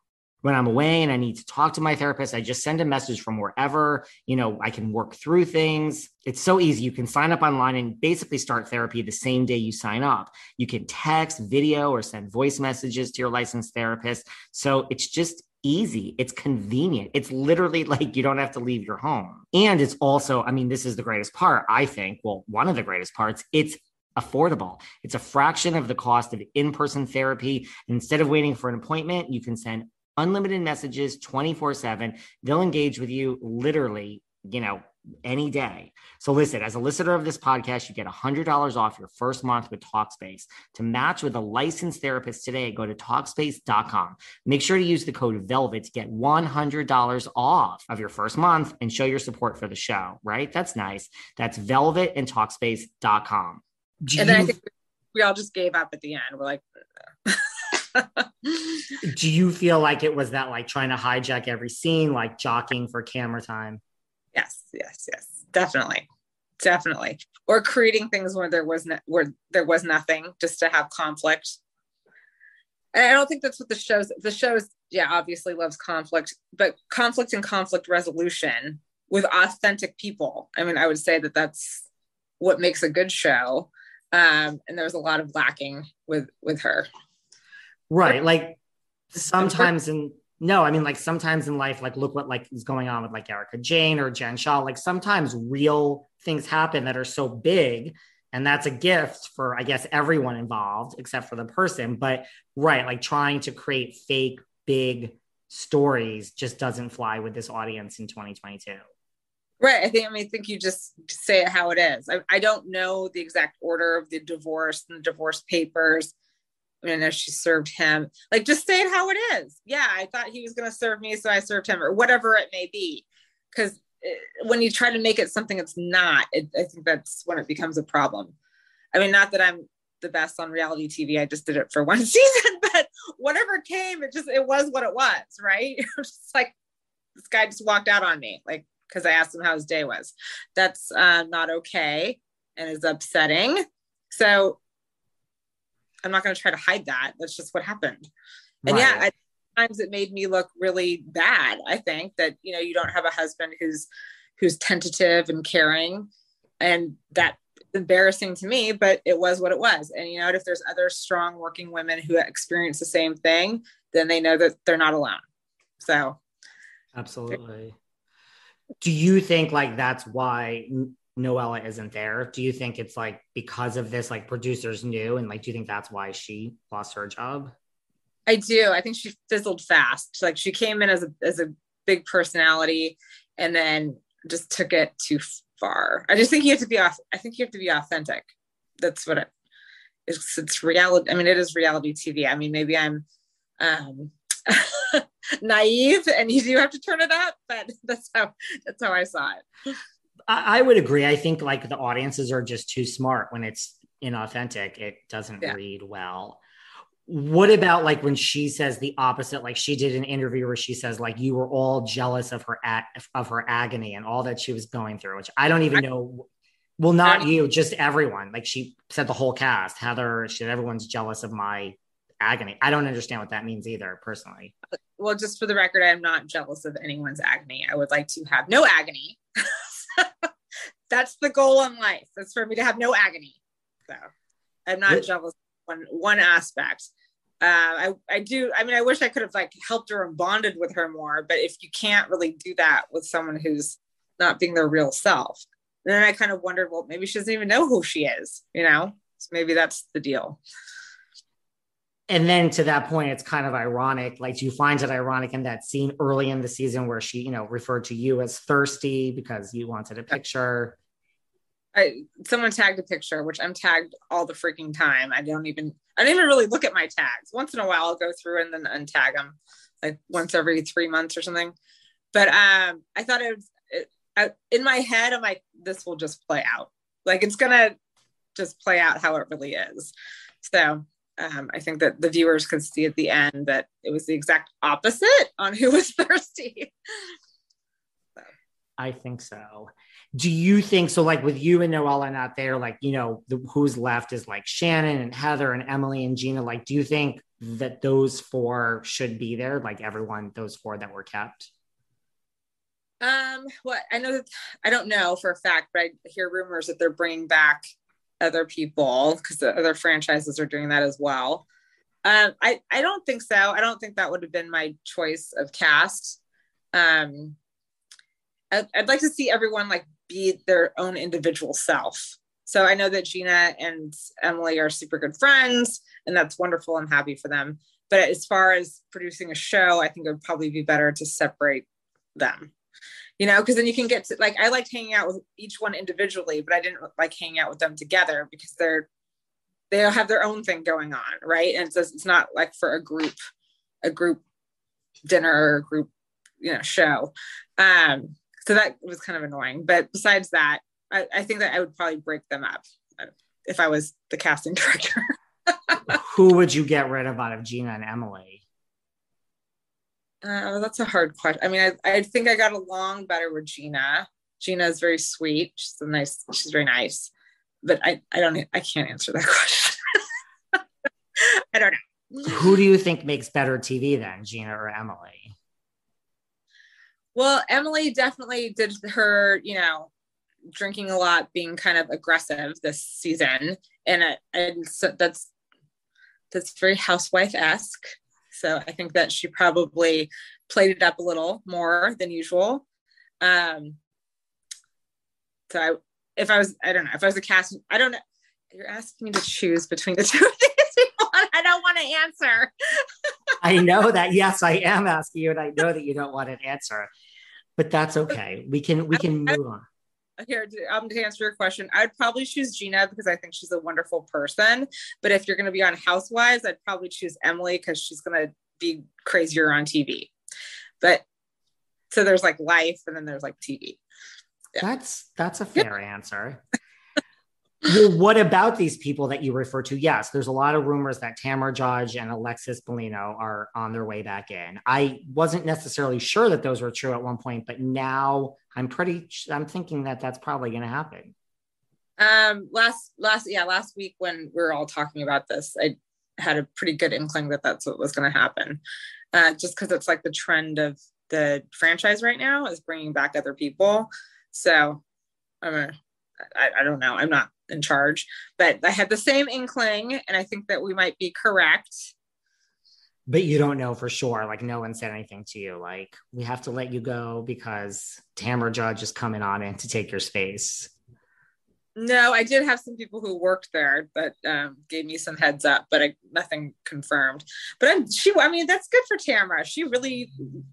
When I'm away and I need to talk to my therapist, I just send a message from wherever, you know, I can work through things. It's so easy. You can sign up online and basically start therapy the same day you sign up. You can text, video, or send voice messages to your licensed therapist. So it's just easy. It's convenient. It's literally like you don't have to leave your home. And it's also, I mean, this is the greatest part, I think. Well, one of the greatest parts, it's affordable. It's a fraction of the cost of in person therapy. Instead of waiting for an appointment, you can send unlimited messages 24 7. They'll engage with you literally, you know, any day. So listen, as a listener of this podcast, you get $100 off your first month with Talkspace. To match with a licensed therapist today, go to Talkspace.com. Make sure to use the code VELVET to get $100 off of your first month and show your support for the show, right? That's nice. That's Velvet and Talkspace.com. Do and then you, I think we all just gave up at the end. We're like, do you feel like it was that like trying to hijack every scene, like jockeying for camera time? Yes, yes, yes, definitely, definitely. Or creating things where there was no, where there was nothing, just to have conflict. And I don't think that's what the show's. The show's, yeah, obviously loves conflict, but conflict and conflict resolution with authentic people. I mean, I would say that that's what makes a good show. Um, and there was a lot of lacking with with her. Right. Like sometimes in no, I mean like sometimes in life, like look what like is going on with like Erika Jayne or Jen Shah. Like sometimes real things happen that are so big. And that's a gift for, I guess, everyone involved except for the person. But right, like trying to create fake big stories just doesn't fly with this audience in 2022. Right. I think, I mean, I think you just say it how it is. I, I don't know the exact order of the divorce and the divorce papers. I know she served him. Like, just say it how it is. Yeah, I thought he was going to serve me, so I served him, or whatever it may be. Because eh, when you try to make it something it's not, it, I think that's when it becomes a problem. I mean, not that I'm the best on reality TV. I just did it for one season, but whatever came, it just it was what it was, right? It was just like this guy just walked out on me, like because I asked him how his day was. That's uh, not okay and is upsetting. So I'm not going to try to hide that. That's just what happened. And yeah, I, times it made me look really bad. I think that you know you don't have a husband who's who's tentative and caring, and that embarrassing to me. But it was what it was. And you know, if there's other strong working women who experience the same thing, then they know that they're not alone. So, absolutely. Do you think like that's why Noella isn't there. Do you think it's like because of this, like producers knew, and like, do you think that's why she lost her job? I do. I think she fizzled fast. Like she came in as a as a big personality, and then just took it too far. I just think you have to be off. I think you have to be authentic. That's what it. It's, it's reality. I mean, it is reality TV. I mean, maybe I'm um, naive, and you do have to turn it up, but that's how that's how I saw it. I, I would agree. I think like the audiences are just too smart when it's inauthentic. It doesn't yeah. read well. What about like when she says the opposite? Like she did an interview where she says like you were all jealous of her at of her agony and all that she was going through, which I don't even know. Well, not you, just everyone. Like she said, the whole cast, Heather, she said everyone's jealous of my agony. I don't understand what that means either, personally. Well, just for the record, I'm not jealous of anyone's agony. I would like to have no agony. that's the goal in life. That's for me to have no agony. So I'm not jealous one one aspect. Uh, I I do. I mean, I wish I could have like helped her and bonded with her more. But if you can't really do that with someone who's not being their real self, then I kind of wondered, well, maybe she doesn't even know who she is. You know, so maybe that's the deal and then to that point, it's kind of ironic. Like, do you find it ironic in that scene early in the season where she, you know, referred to you as thirsty because you wanted a picture? I someone tagged a picture, which I'm tagged all the freaking time. I don't even I don't even really look at my tags. Once in a while, I'll go through and then untag them, like once every three months or something. But um, I thought it was it, I, in my head. I'm like, this will just play out. Like it's gonna just play out how it really is. So um, I think that the viewers could see at the end that it was the exact opposite on who was thirsty. so. I think so. Do you think so? Like with you and Noella not there, like you know, the, who's left is like Shannon and Heather and Emily and Gina. Like, do you think that those four should be there, like everyone, those four that were kept? Um, well, I know that I don't know for a fact, but I hear rumors that they're bringing back other people because the other franchises are doing that as well. Um, I I don't think so. I don't think that would have been my choice of cast. Um, I'd, I'd like to see everyone like be their own individual self. So I know that Gina and Emily are super good friends, and that's wonderful. I'm happy for them. But as far as producing a show, I think it would probably be better to separate them you know, because then you can get to like I liked hanging out with each one individually, but I didn't like hanging out with them together because they're they have their own thing going on, right? And it's it's not like for a group, a group dinner or a group, you know, show. Um, so that was kind of annoying. But besides that, I, I think that I would probably break them up if I was the casting director. Who would you get rid of out of Gina and Emily? Uh, that's a hard question. I mean, I, I think I got along better with Gina. Gina is very sweet. She's a nice. She's very nice. But I, I don't. I can't answer that question. I don't know. Who do you think makes better TV then, Gina or Emily? Well, Emily definitely did her, you know, drinking a lot, being kind of aggressive this season, and it, and so that's that's very housewife esque. So I think that she probably played it up a little more than usual. Um, so I, if I was, I don't know, if I was a cast, I don't know. You're asking me to choose between the two of these. I don't want to answer. I know that. Yes, I am asking you, and I know that you don't want an answer, but that's okay. We can we can move on here um, to answer your question i'd probably choose gina because i think she's a wonderful person but if you're going to be on housewives i'd probably choose emily because she's going to be crazier on tv but so there's like life and then there's like tv yeah. that's that's a fair yeah. answer well, what about these people that you refer to? Yes, there's a lot of rumors that Tamra Judge and Alexis Bellino are on their way back in. I wasn't necessarily sure that those were true at one point, but now I'm pretty. I'm thinking that that's probably going to happen. Um, last last yeah, last week when we were all talking about this, I had a pretty good inkling that that's what was going to happen. Uh, just because it's like the trend of the franchise right now is bringing back other people. So, I'm a, I, I don't know. I'm not in charge, but I had the same inkling, and I think that we might be correct. But you don't know for sure. Like no one said anything to you. Like we have to let you go because Tamra Judge is coming on in to take your space. No, I did have some people who worked there that um, gave me some heads up, but I, nothing confirmed. But I'm, she, I mean, that's good for Tamra. She really,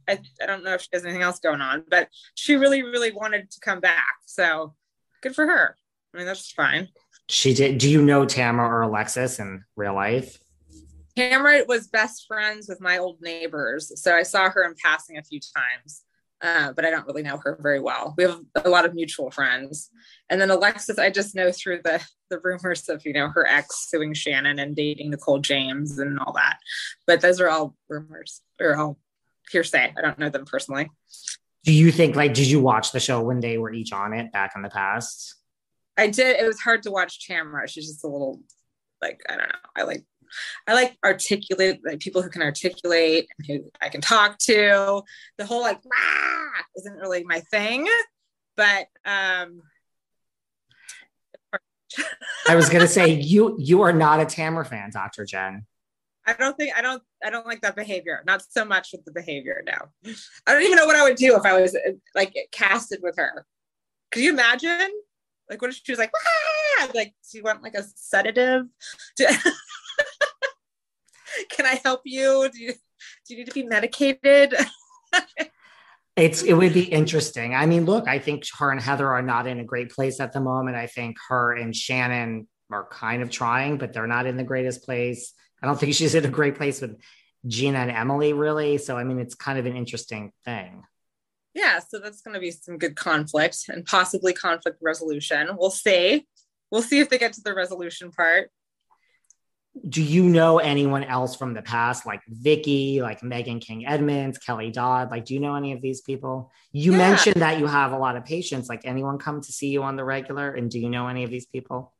I, I don't know if she has anything else going on, but she really, really wanted to come back. So good for her. I mean, that's fine. She did. Do you know Tamra or Alexis in real life? Tamra was best friends with my old neighbors. So I saw her in passing a few times, uh, but I don't really know her very well. We have a lot of mutual friends. And then Alexis, I just know through the, the rumors of, you know, her ex suing Shannon and dating Nicole James and all that. But those are all rumors or all hearsay. I don't know them personally. Do you think, like, did you watch the show when they were each on it back in the past? I did. It was hard to watch Tamra. She's just a little like I don't know. I like I like articulate like people who can articulate and who I can talk to. The whole like Rah! isn't really my thing, but um I was gonna say you you are not a Tamra fan, Dr. Jen. I don't think I don't I don't like that behavior. Not so much with the behavior now. I don't even know what I would do if I was like casted with her. Could you imagine? Like, what she was like, Wah! like, do you want like a sedative? Can I help you? Do you do you need to be medicated? it's it would be interesting. I mean, look, I think her and Heather are not in a great place at the moment. I think her and Shannon are kind of trying, but they're not in the greatest place. I don't think she's in a great place with Gina and Emily, really. So, I mean, it's kind of an interesting thing yeah, so that's going to be some good conflict and possibly conflict resolution. We'll see. We'll see if they get to the resolution part. Do you know anyone else from the past, like Vicki, like Meghan King Edmonds, Kelly Dodd? Like, do you know any of these people? You yeah. mentioned that you have a lot of patients. Like, anyone come to see you on the regular? And do you know any of these people?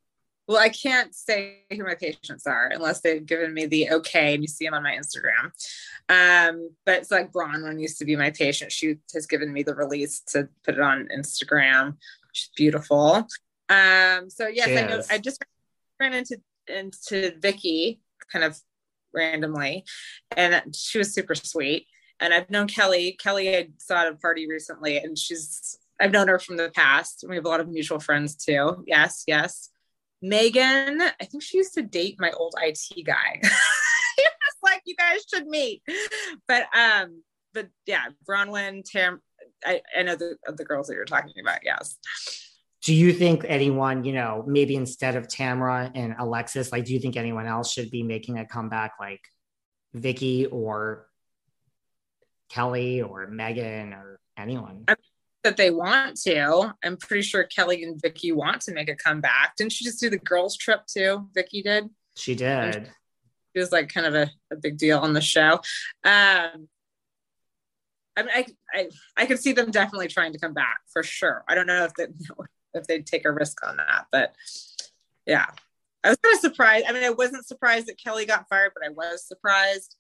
Well, I can't say who my patients are unless they've given me the okay, and you see them on my Instagram. Um, but it's like Braunwyn used to be my patient. She has given me the release to put it on Instagram. She's beautiful. Um, so yes, I know. I just ran into into Vicki kind of randomly, and she was super sweet. And I've known Kelly. Kelly, I saw at a party recently, and she's I've known her from the past. We have a lot of mutual friends too. Yes, yes. Meghan, I think she used to date my old IT guy. it's like you guys should meet. But um, but yeah, Braunwyn, Tam, I, I know the the girls that you're talking about. Yes. Do you think anyone, you know, maybe instead of Tamara and Alexis, like, do you think anyone else should be making a comeback, like Vicki or Kelly or Meghan or anyone? I- that they want to. I'm pretty sure Kelly and Vicki want to make a comeback. Didn't she just do the girls' trip too? Vicki did. She did. It was like kind of a, a big deal on the show. Um, I mean, I, I I could see them definitely trying to come back for sure. I don't know if they if they'd take a risk on that, but yeah, I was kind of surprised. I mean, I wasn't surprised that Kelly got fired, but I was surprised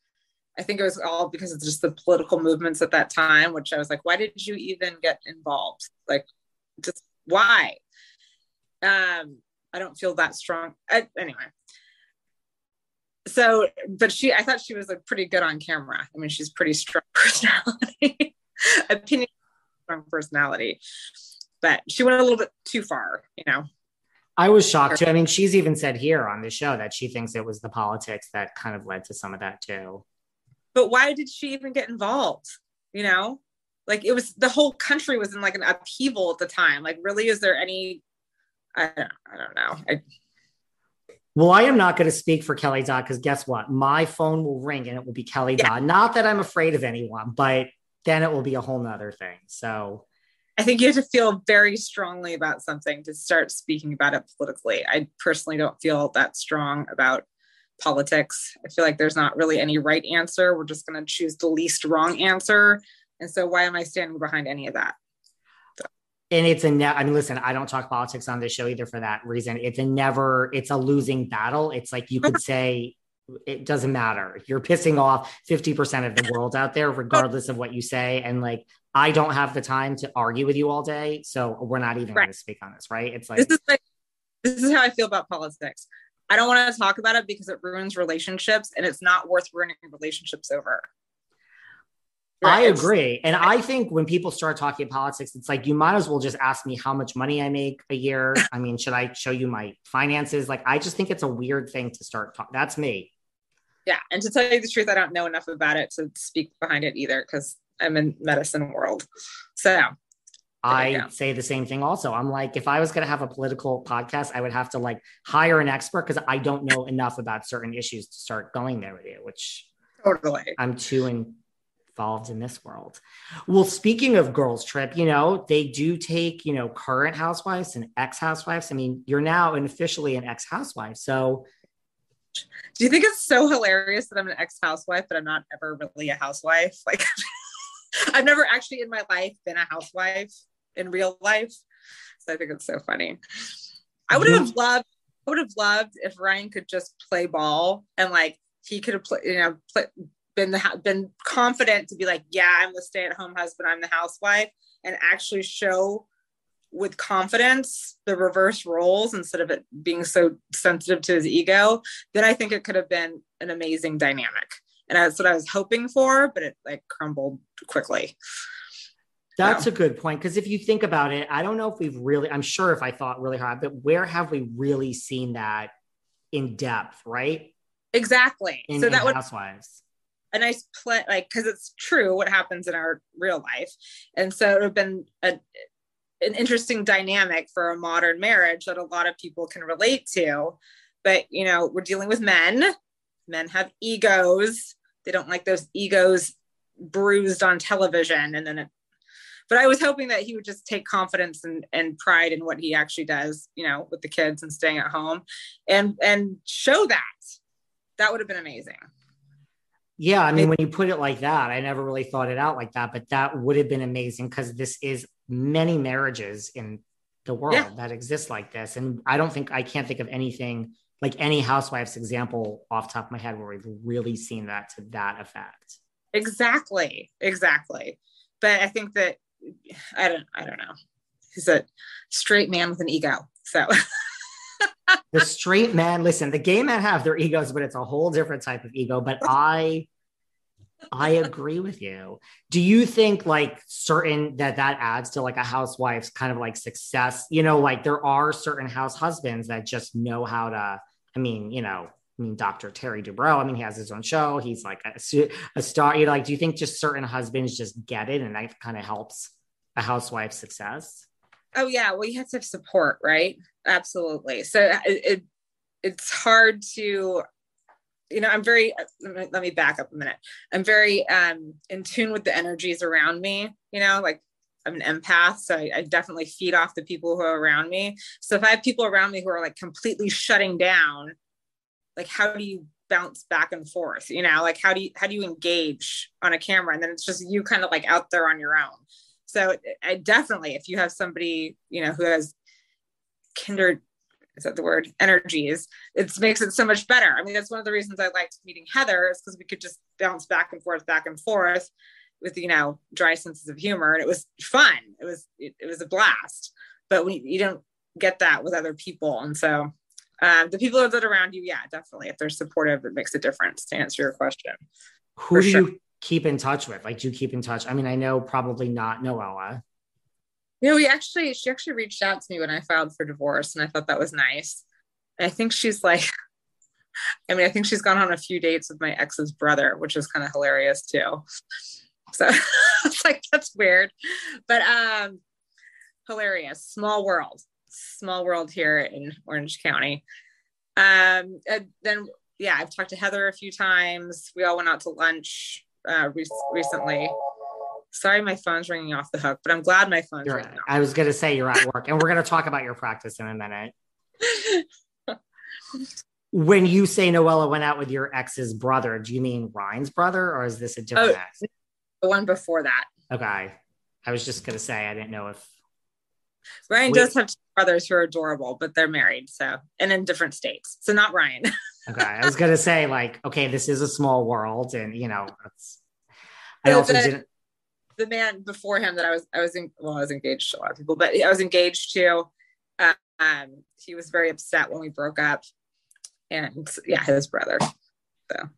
I think it was all because of just the political movements at that time, which I was like, why did you even get involved? Like, just why? Um, I don't feel that strong. I, anyway. So, but she, I thought she was like pretty good on camera. I mean, she's pretty strong personality, opinion, strong personality, but she went a little bit too far, you know. I was shocked too. I mean, she's even said here on the show that she thinks it was the politics that kind of led to some of that too but why did she even get involved you know like it was the whole country was in like an upheaval at the time like really is there any i don't, I don't know I, well, I am not going to speak for Kelly Dodd because guess what? My phone will ring and it will be Kelly yeah. Dodd. Not that I'm afraid of anyone, but then it will be a whole nother thing. So I think you have to feel very strongly about something to start speaking about it politically. I personally don't feel that strong about politics. I feel like there's not really any right answer. We're just going to choose the least wrong answer. And so, why am I standing behind any of that? So. And it's a ne- I mean, listen, I don't talk politics on this show either for that reason. It's a never, it's a losing battle. It's like you could say, it doesn't matter. You're pissing off 50% of the world out there, regardless of what you say. And like, I don't have the time to argue with you all day. So we're not even right. going to speak on this, right? It's like, this is like, this is how I feel about politics. I don't want to talk about it because it ruins relationships and it's not worth ruining relationships over. Right? I agree. And I think when people start talking politics, it's like you might as well just ask me how much money I make a year. I mean, should I show you my finances? Like, I just think it's a weird thing to start talking. That's me. Yeah. And to tell you the truth, I don't know enough about it to speak behind it either because I'm in medicine world. So I say the same thing also. I'm like, if I was going to have a political podcast, I would have to like hire an expert because I don't know enough about certain issues to start going there with you, which totally I'm too involved in this world. Well, speaking of girls' trip, you know, they do take, you know, current housewives and ex housewives. I mean, you're now an officially an ex housewife. So, do you think it's so hilarious that I'm an ex housewife, but I'm not ever really a housewife? Like, I've never actually in my life been a housewife in real life. So I think it's so funny. I would have loved, I would have loved if Ryan could just play ball and like he could have, play, you know, play, been the been confident to be like, yeah, I'm the stay at home husband, I'm the housewife, and actually show with confidence the reverse roles instead of it being so sensitive to his ego. Then I think it could have been an amazing dynamic, and that's what I was hoping for, but it like crumbled quickly. That's a good point. Because if you think about it, I don't know if we've really, I'm sure if I thought really hard, but where have we really seen that in depth, right? Exactly. In, so that would Housewives. A nice play, like, because it's true what happens in our real life. And so it would have been a, an interesting dynamic for a modern marriage that a lot of people can relate to. But, you know, we're dealing with men, men have egos. They don't like those egos bruised on television and then it but I was hoping that he would just take confidence and, and pride in what he actually does, you know, with the kids and staying at home and and show that. That would have been amazing. Yeah, I mean, when you put it like that, I never really thought it out like that, but that would have been amazing because this is many marriages in the world yeah. that exists like this. And I don't think I can't think of anything like any housewife's example off top of my head where we've really seen that to that effect. Exactly. Exactly. But I think that I don't I don't know. He's a straight man with an ego. So the straight man, listen, the gay men have their egos, but it's a whole different type of ego. But I I agree with you. Do you think like certain that that adds to like a housewife's kind of like success? You know, like there are certain house husbands that just know how to. I mean, you know, I mean, Dr. Terry Dubrow. I mean, he has his own show. He's like a, a star. You know, like, do you think just certain husbands just get it, and that kind of helps a housewife's success? Oh yeah, well, you have to have support, right? Absolutely. So it, it it's hard to you know i'm very let me back up a minute i'm very um in tune with the energies around me you know like i'm an empath so I, I, definitely feed off the people who are around me so if i have people around me who are like completely shutting down like how do you bounce back and forth you know? Like how do you how do you engage on a camera? And then it's just you kind of like out there on your own. So i definitely if you have somebody you know who has kindred is that the word? Energies it makes it so much better. I mean that's one of the reasons i liked meeting heather is because we could just bounce back and forth back and forth with you know dry senses of humor and it was fun. It was it, it was a blast. But we you don't get that with other people. And so um, the people that are around you yeah definitely if they're supportive it makes a difference to answer your question who do sure. you keep in touch with like do you keep in touch i mean i know probably not noella you know, we actually, she actually reached out to me when I filed for divorce, and I thought that was nice. And I think she's like, I mean, I think she's gone on a few dates with my ex's brother, which is kind of hilarious too. So it's like, that's weird, but um, hilarious. Small world, small world here in Orange County. Um, then, yeah, I've talked to Heather a few times. We all went out to lunch uh, re- recently. Sorry, my phone's ringing off the hook, but I'm glad my phone's you're, ringing. I was going to say you're at work, and we're going to talk about your practice in a minute. when you say Noella went out with your ex's brother, do you mean Ryan's brother, or is this a different oh, ex? The one before that. Okay, I was just going to say I didn't know if Ryan does have two brothers who are adorable, but they're married, so and in different states. So not Ryan. okay, I was gonna say like, okay, this is a small world, and you know, I also the, didn't the man before him that I was I was in well I was engaged to a lot of people, but I was engaged to. Um, he was very upset when we broke up, and yeah, his brother. So,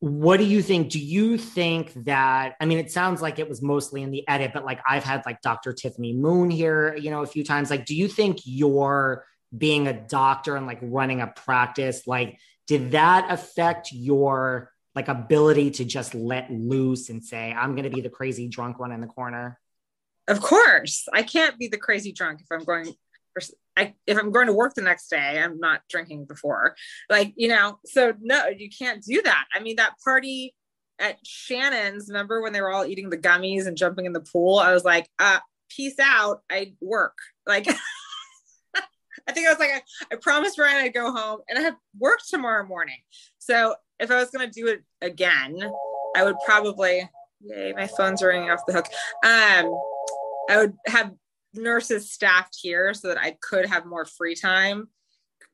what do you think? Do you think that? I mean, it sounds like it was mostly in the edit, but like I've had like Dr. Tiffany Moon here, you know, a few times. Like, do you think your being a doctor and like running a practice, like, did that affect your like ability to just let loose and say, I'm going to be the crazy drunk one in the corner? Of course. I can't be the crazy drunk if I'm going I, if I'm going to work the next day, I'm not drinking before. Like, you know, so no, you can't do that. I mean, that party at Shannon's, remember when they were all eating the gummies and jumping in the pool? I was like, uh, peace out. I work. Like, I think I was like, I, I promised Ryan I'd go home and I have work tomorrow morning. So if I was going to do it again, I would probably, yay, my phone's ringing off the hook. Um, I would have nurses staffed here so that I could have more free time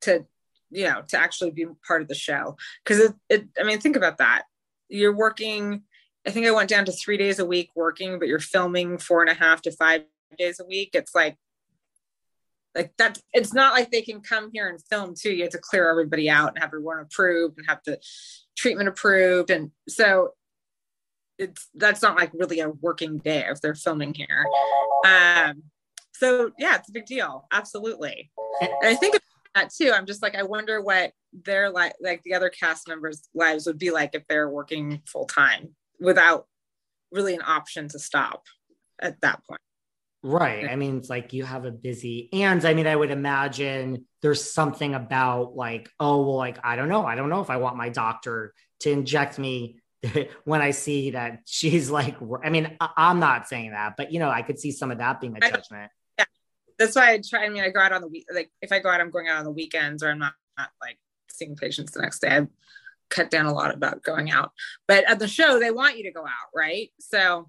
to, you know, to actually be part of the show. Cause it, it, I mean, think about that. You're working, I think I went down to three days a week working, but you're filming four and a half to five days a week. It's like like that it's not like they can come here and film too you have to clear everybody out and have everyone approved and have the treatment approved and so it's that's not like really a working day if they're filming here um so yeah it's a big deal absolutely and i think that too i'm just like i wonder what their like like the other cast members lives would be like if they're working full time without really an option to stop at that point Right. I mean, it's like you have a busy, and I mean, I would imagine there's something about like, oh, well, like, I don't know. I don't know if I want my doctor to inject me when I see that she's like, I mean, I- am not saying that, but you know, I could see some of that being a judgment. That's why I try. I mean, I go out on the week, like, if I go out, I'm going out on the weekends or I'm not, not like seeing patients the next day. I've cut down a lot about going out, but at the show, they want you to go out, right? So,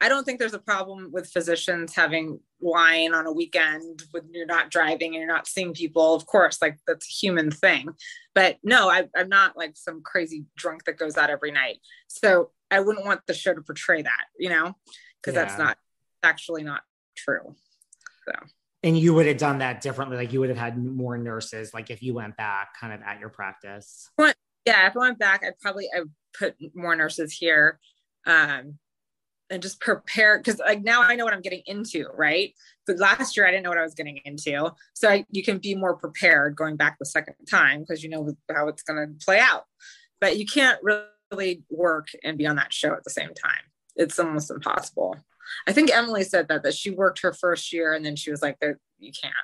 I don't think there's a problem with physicians having wine on a weekend when you're not driving and you're not seeing people. Of course, like that's a human thing. But no, I, I'm not like some crazy drunk that goes out every night. So I wouldn't want the show to portray that, you know, because yeah. that's not actually not true. So. And you would have done that differently. Like you would have had more nurses, like if you went back kind of at your practice. Yeah, if I went back, I'd probably I put more nurses here. Um, and just prepare because like now I know what I'm getting into, right? But last year I didn't know what I was getting into, so I, you can be more prepared going back the second time because you know how it's going to play out. But you can't really work and be on that show at the same time. It's almost impossible. I think Emily said that that she worked her first year and then she was like, "You can't."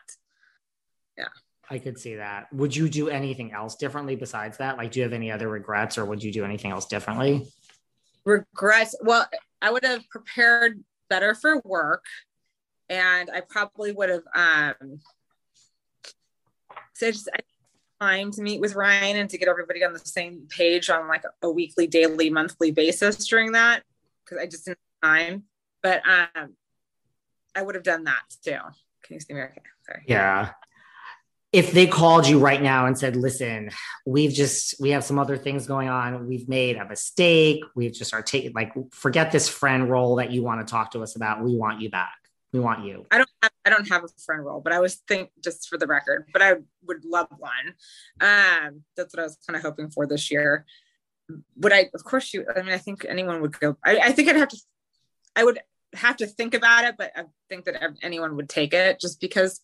Yeah. I could see that. Would you do anything else differently besides that? Like, do you have any other regrets, or would you do anything else differently? Regrets. Well, I would have prepared better for work, and I probably would have um, so just time to meet with Ryan and to get everybody on the same page on like a weekly, daily, monthly basis during that because I just didn't have time. But um, I would have done that too. Can you see me? Okay, sorry. Yeah if they called you right now and said, listen, we've just, we have some other things going on. We've made a mistake. We've just are taking, like, forget this friend role that you want to talk to us about. We want you back. We want you. I don't have, I don't have a friend role, but I was think just for the record, but I would love one. Um, that's what I was kind of hoping for this year. Would I, of course you, I mean, I think anyone would go, I, I think I'd have to, I would have to think about it, but I think that anyone would take it just because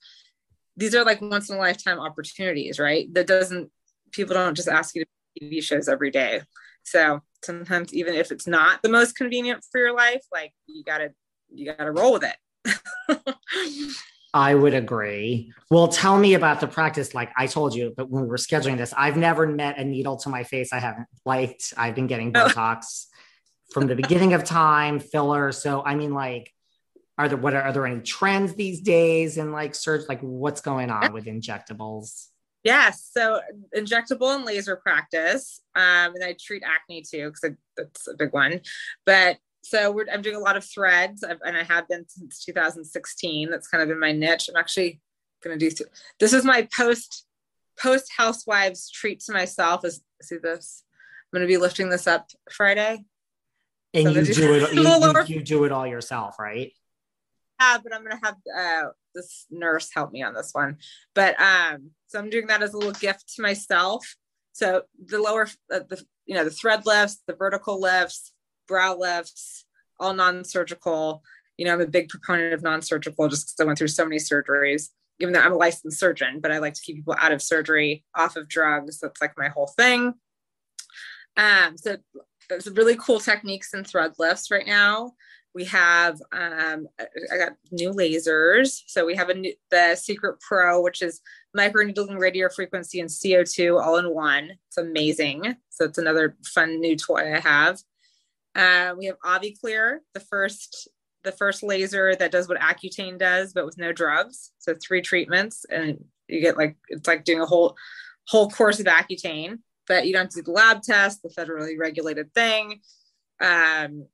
these are like once in a lifetime opportunities, right? That doesn't people don't just ask you to TV shows every day. So sometimes even if it's not the most convenient for your life, like you gotta you gotta roll with it. I would agree. Well, tell me about the practice. Like I told you, but when we were scheduling this, I've never met a needle to my face I haven't liked. I've been getting oh. Botox from the beginning of time, filler. So I mean, like are there what are, are there any trends these days in like surge? like what's going on with injectables? Yes. So injectable and laser practice um, and i treat acne too because that's a big one. But so i'm doing a lot of threads. And i have been since 2016 that's kind of been my niche. I'm actually going to do this is my post post housewives treat to myself. Is see this? I'm going to be lifting this up friday and so you do, it you, you, you do it all yourself right Yeah, but I'm gonna have uh, this nurse help me on this one. But um, so I'm doing that as a little gift to myself. So the lower, uh, the you know, the thread lifts, the vertical lifts, brow lifts, all non-surgical. You know, I'm a big proponent of non-surgical just because I went through so many surgeries. Even though I'm a licensed surgeon, but I like to keep people out of surgery, off of drugs. That's like my whole thing. Um, so there's really cool techniques in thread lifts right now. We have um, I got new lasers. So we have a new, the Secret Pro, which is microneedling radio frequency and CO2 all in one. It's amazing. So it's another fun new toy I have. Uh, we have AviClear, the first the first laser that does what Accutane does, but with no drugs. So three treatments, and you get like it's like doing a whole whole course of Accutane, but you don't have to do the lab test, the federally regulated thing. Um,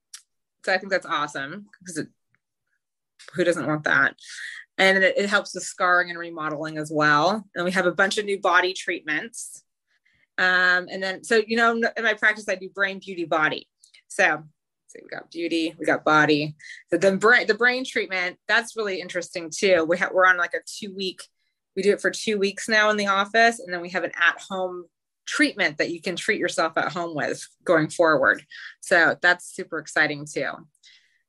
so I think that's awesome because who doesn't want that? And it, it, helps with scarring and remodeling as well. And we have a bunch of new body treatments. Um, and then, so, you know, in my practice, I do brain, beauty, body. So, so we got beauty, we got body. So then brain, the brain treatment, that's really interesting too. We have, we're on like a two week, we do it for two weeks now in the office. And then we have an at home treatment that you can treat yourself at home with going forward. So that's super exciting too.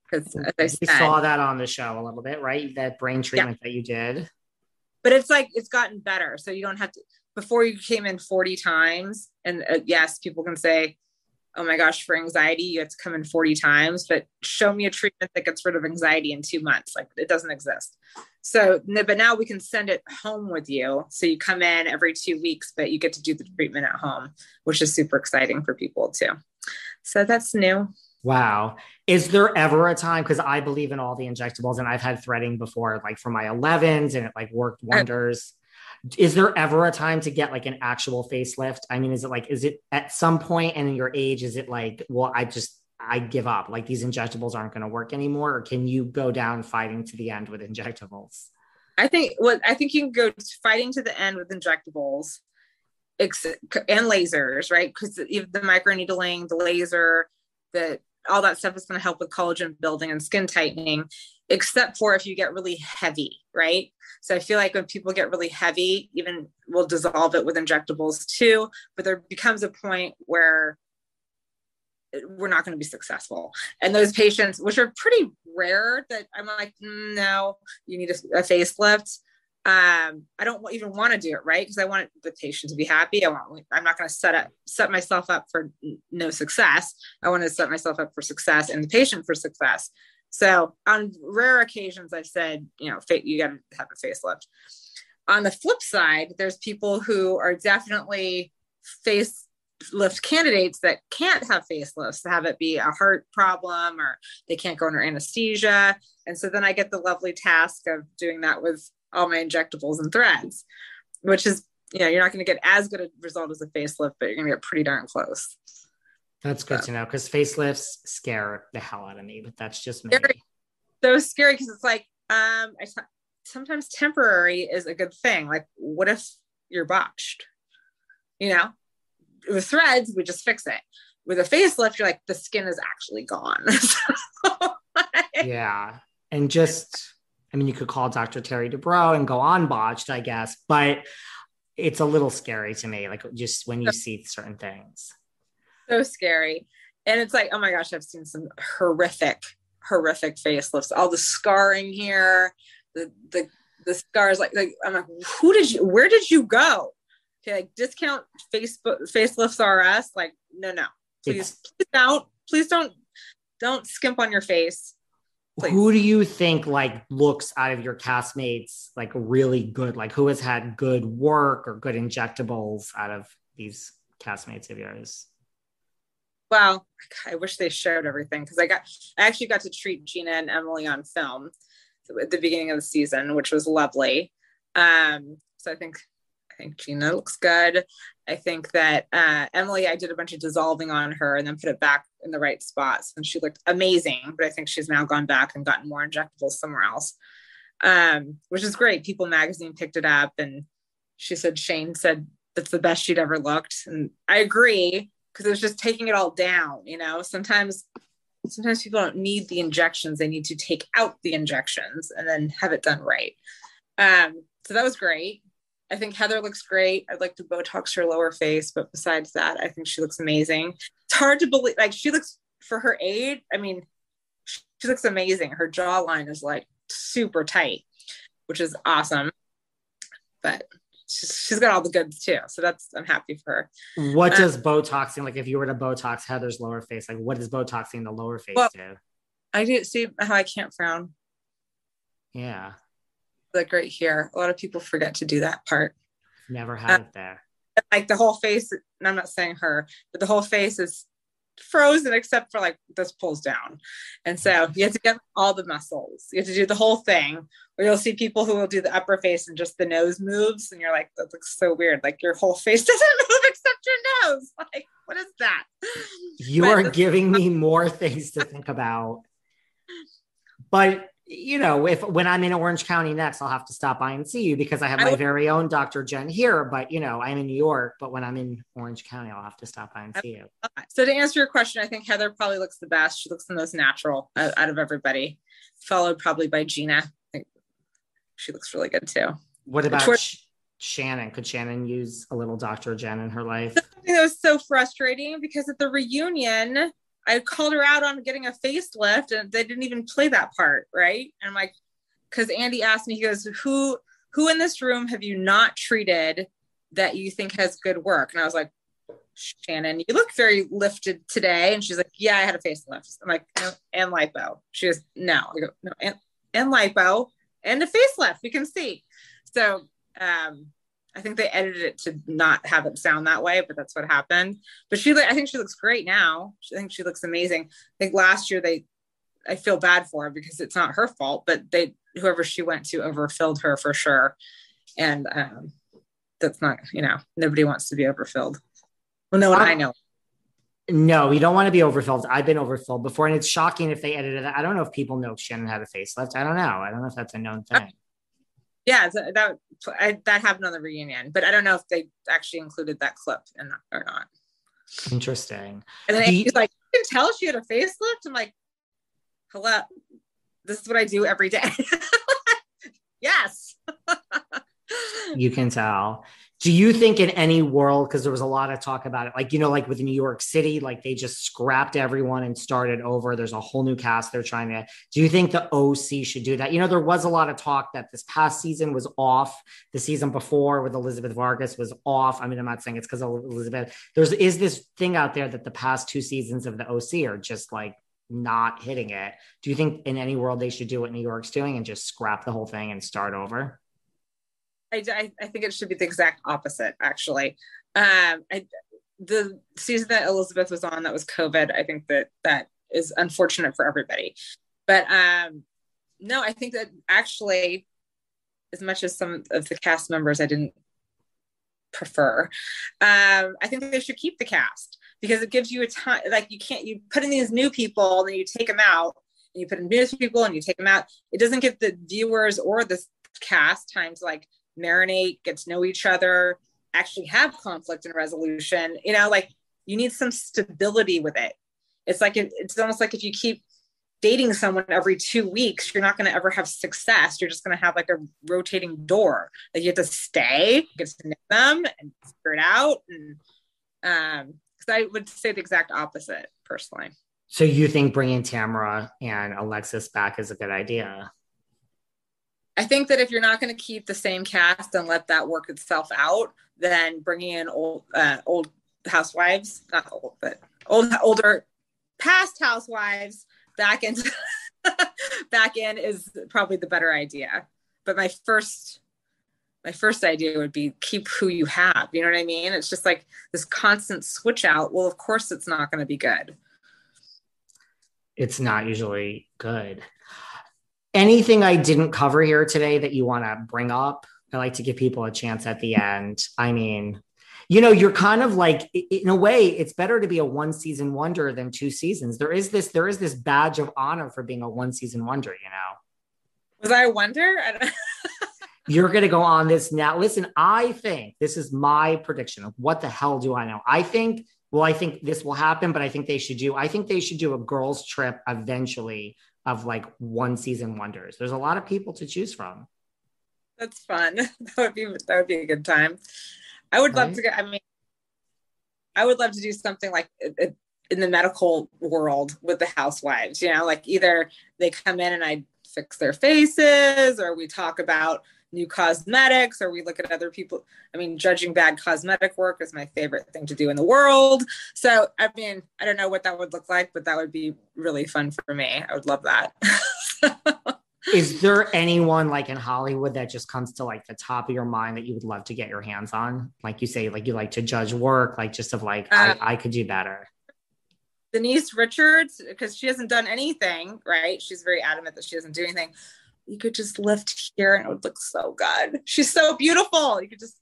Because I said, saw that on the show a little bit, right? That brain treatment yeah. that you did. But it's like it's gotten better. So you don't have to. Before you came in 40 times, and uh, yes, people can say, oh my gosh, for anxiety, you have to come in 40 times, but show me a treatment that gets rid of anxiety in two months. Like it doesn't exist. So, but now we can send it home with you. So you come in every two weeks, but you get to do the treatment at home, which is super exciting for people too. So that's new. Wow. Is there ever a time? Because I believe in all the injectables and I've had threading before, like for my 11s, and it like worked uh, wonders is there ever a time to get like an actual facelift? I mean, is it like, is it at some point and in your age, is it like, well, I just, I give up? Like these injectables aren't going to work anymore, or can you go down fighting to the end with injectables? I think what I think you can go fighting to the end with injectables and lasers, right? Because the microneedling, the laser, the all that stuff is going to help with collagen building and skin tightening, except for if you get really heavy, right? So I feel like when people get really heavy, even we'll dissolve it with injectables too. But there becomes a point where we're not going to be successful. And those patients, which are pretty rare, that I'm like, mm, no, you need a, a facelift um, I don't even want to do it right because I want the patient to be happy. I want I'm not going to set up set myself up for no success. I want to set myself up for success and the patient for success. So on rare occasions, I've said, you know, you got to have a facelift. On the flip side, there's people who are definitely facelift candidates that can't have facelifts, have it be a heart problem or they can't go under anesthesia. And so then I get the lovely task of doing that with all my injectables and threads, which is, you know, you're not going to get as good a result as a facelift, but you're going to get pretty darn close. That's good so. to know because facelifts scare the hell out of me, but that's just me. Scary. So scary because it's like, um, I t- sometimes temporary is a good thing. Like, what if you're botched? You know, with threads, we just fix it. With a facelift, you're like, the skin is actually gone. yeah. And just I mean, you could call Dr. Terry Dubrow and go on botched, I guess, but it's a little scary to me, like just when you see certain things. So scary. And it's like, oh my gosh, I've seen some horrific, horrific facelifts. All the scarring here, the the the scars, like like I'm like, who did you where did you go? Okay, like discount Facebook facelifts us. Like, no, no. Please, please don't, please don't don't skimp on your face Please. Who do you think like looks out of your castmates like really good? Like who has had good work or good injectables out of these castmates of yours? Well, I wish they showed everything because I got I actually got to treat Gina and Emily on film at the beginning of the season, which was lovely. Um, so I think I think Gina looks good. I think that uh, Emily, I did a bunch of dissolving on her and then put it back in the right spots, and she looked amazing. But I think she's now gone back and gotten more injectables somewhere else, um, which is great. People Magazine picked it up, and she said Shane said that's the best she'd ever looked, and I agree because it was just taking it all down. You know, sometimes sometimes people don't need the injections; they need to take out the injections and then have it done right. Um, so that was great. I think Heather looks great. I'd like to Botox her lower face, but besides that, I think she looks amazing. It's hard to believe, like, she looks for her age. I mean, she looks amazing. Her jawline is like super tight, which is awesome. But she's, she's got all the goods too. So that's, I'm happy for her. What um, does Botoxing, like, if you were to Botox Heather's lower face, like, what does Botoxing the lower face well, do? I do see how I can't frown. Yeah like right here. A lot of people forget to do that part. Never had it there. Like the whole face, and I'm not saying her, but the whole face is frozen except for like this pulls down. And so you have to get all the muscles. You have to do the whole thing. Or you'll see people who will do the upper face and just the nose moves, and you're like, that looks so weird. Like your whole face doesn't move except your nose. Like, what is that? You but are giving me more things to think about. But you know, if when I'm in Orange County next, I'll have to stop by and see you because I have my very own Dr. Jen here. But you know, I'm in New York, but when I'm in Orange County, I'll have to stop by and see you. So to answer your question, I think Heather probably looks the best. She looks the most natural out of everybody, followed probably by Gina. I think she looks really good too. What about Sh- Shannon? Could Shannon use a little Dr. Jen in her life? That was so frustrating because at the reunion, I called her out on getting a facelift and they didn't even play that part, right? And I'm like, because Andy asked me, he goes, Who who in this room have you not treated that you think has good work? And I was like, Shannon, you look very lifted today. And she's like, Yeah, I had a facelift. I'm like, no, and lipo. She goes, No. I go, No, and, and lipo and a facelift. We can see. So um I think they edited it to not have it sound that way, but that's what happened. But she, I think she looks great now. I think she looks amazing. I think last year they, I feel bad for her because it's not her fault, but they, whoever she went to overfilled her for sure. And um, that's not, you know, nobody wants to be overfilled. Well, no one I know. No, you don't want to be overfilled. I've been overfilled before, and it's shocking if they edited it. I don't know if people know Shannon had a facelift. I don't know. I don't know if that's a known thing. Yeah, so that I, that happened on the reunion, but I don't know if they actually included that clip in, or not. Interesting. And then he's like, "You can tell she had a facelift." I'm like, "Hello, this is what I do every day." yes. you can tell do you think in any world because there was a lot of talk about it like you know like with new york city like they just scrapped everyone and started over. There's a whole new cast they're trying to do you think the oc should do that? You know there was a lot of talk that this past season was off. The season before with elizabeth vargas was off. I mean i'm not saying it's because of elizabeth. There's is this thing out there that the past two seasons of the oc are just like not hitting it? Do you think in any world they should do what new york's doing and just scrap the whole thing and start over I, I think it should be the exact opposite, actually. Um, I, the season that Elizabeth was on that was COVID. I think that that is unfortunate for everybody. But um, no, I think that actually, as much as some of the cast members I didn't prefer, um, I think they should keep the cast because it gives you a time. Like you can't you put in these new people and then you take them out and you put in new people and you take them out. It doesn't give the viewers or the cast time to like marinate, get to know each other, actually have conflict and resolution. You know, like you need some stability with it. It's like it's almost like if you keep dating someone every two weeks, you're not going to ever have success. You're just going to have like a rotating door. Like you have to stay, get to know them, and figure it out. And um, because I would say the exact opposite personally. So you think bringing Tamra and Alexis back is a good idea? I think that if you're not going to keep the same cast and let that work itself out, then bringing in old uh, old housewives, not old, but old older past housewives back in back in is probably the better idea. But my first my first idea would be keep who you have. You know what I mean? It's just like this constant switch out. Well, of course it's not going to be good. It's not usually good anything I didn't cover here today that you want to bring up? I like to give people a chance at the end. I mean, you know, you're kind of like in a way, it's better to be a one season wonder than two seasons. There is this, there is this badge of honor for being a one season wonder, you know. Was I a wonder? you're going to go on this now. Listen, I think this is my prediction. What the hell do I know? I think, well, I think this will happen, but I think they should do, I think they should do a girls' trip eventually of like one season wonders. There's a lot of people to choose from. That's fun. That would be that would be a good time. I would right? love to get. I mean, I would love to do something like uh, uh, in the medical world with the housewives. You know, like either they come in and I fix their faces, or we talk about new cosmetics or we look at other people. I mean, judging bad cosmetic work is my favorite thing to do in the world. So, I mean, I don't know what that would look like, but that would be really fun for me. I would love that. is there anyone like in Hollywood that just comes to like the top of your mind that you would love to get your hands on? Like you say, like you like to judge work, like just of like, uh, I, I could do better. Denise Richards, because she hasn't done anything, right? She's very adamant that she doesn't do anything you could just lift here and it would look so good. She's so beautiful. You could just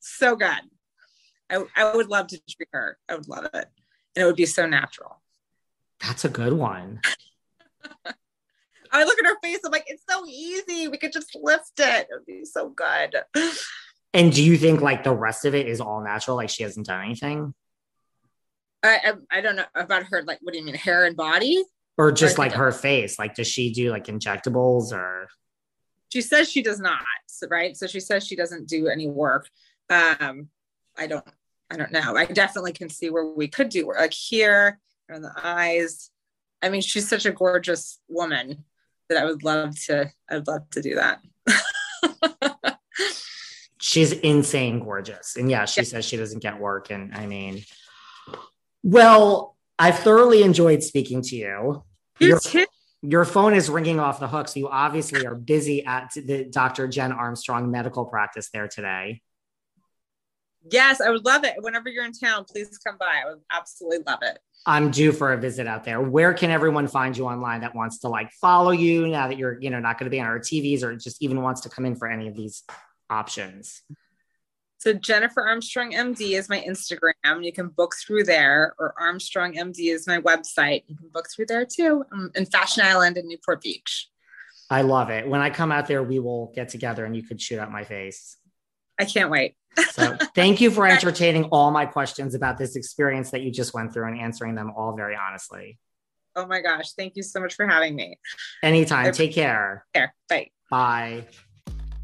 so good. I, I would love to treat her. I would love it. And it would be so natural. That's a good one. I look at her face. I'm like, it's so easy. We could just lift it. It would be so good. And do you think like the rest of it is all natural? Like she hasn't done anything? I, I, I don't know about her. Like, what do you mean, hair and body? Or just like her face. Like does she do like injectables or? She says she does not right? So she says she doesn't do any work. Um i don't i don't know. I definitely can see where we could do work like here in the eyes. I mean she's such a gorgeous woman that i would love to i'd love to do that. She's insane gorgeous. And yeah she yeah. says she doesn't get work and i mean well I've thoroughly enjoyed speaking to you. You your. Your phone is ringing off the hook, so you obviously are busy at the Dr. Jen Armstrong medical practice there today. Yes, I would love it. Whenever you're in town, please come by. I would absolutely love it. I'm due for a visit out there. Where can everyone find you online that wants to like follow you now that you're, you know, not going to be on our TVs or just even wants to come in for any of these options? So Jennifer Armstrong MD is my Instagram. You can book through there, or Armstrong MD is my website. You can book through there too, um, in Fashion Island in Newport Beach. I love it. When I come out there, we will get together and you could shoot at my face. I can't wait. so thank you for entertaining all my questions about this experience that you just went through and answering them all very honestly. Oh my gosh. Thank you so much for having me. Anytime. Take care. Care. Bye. Bye.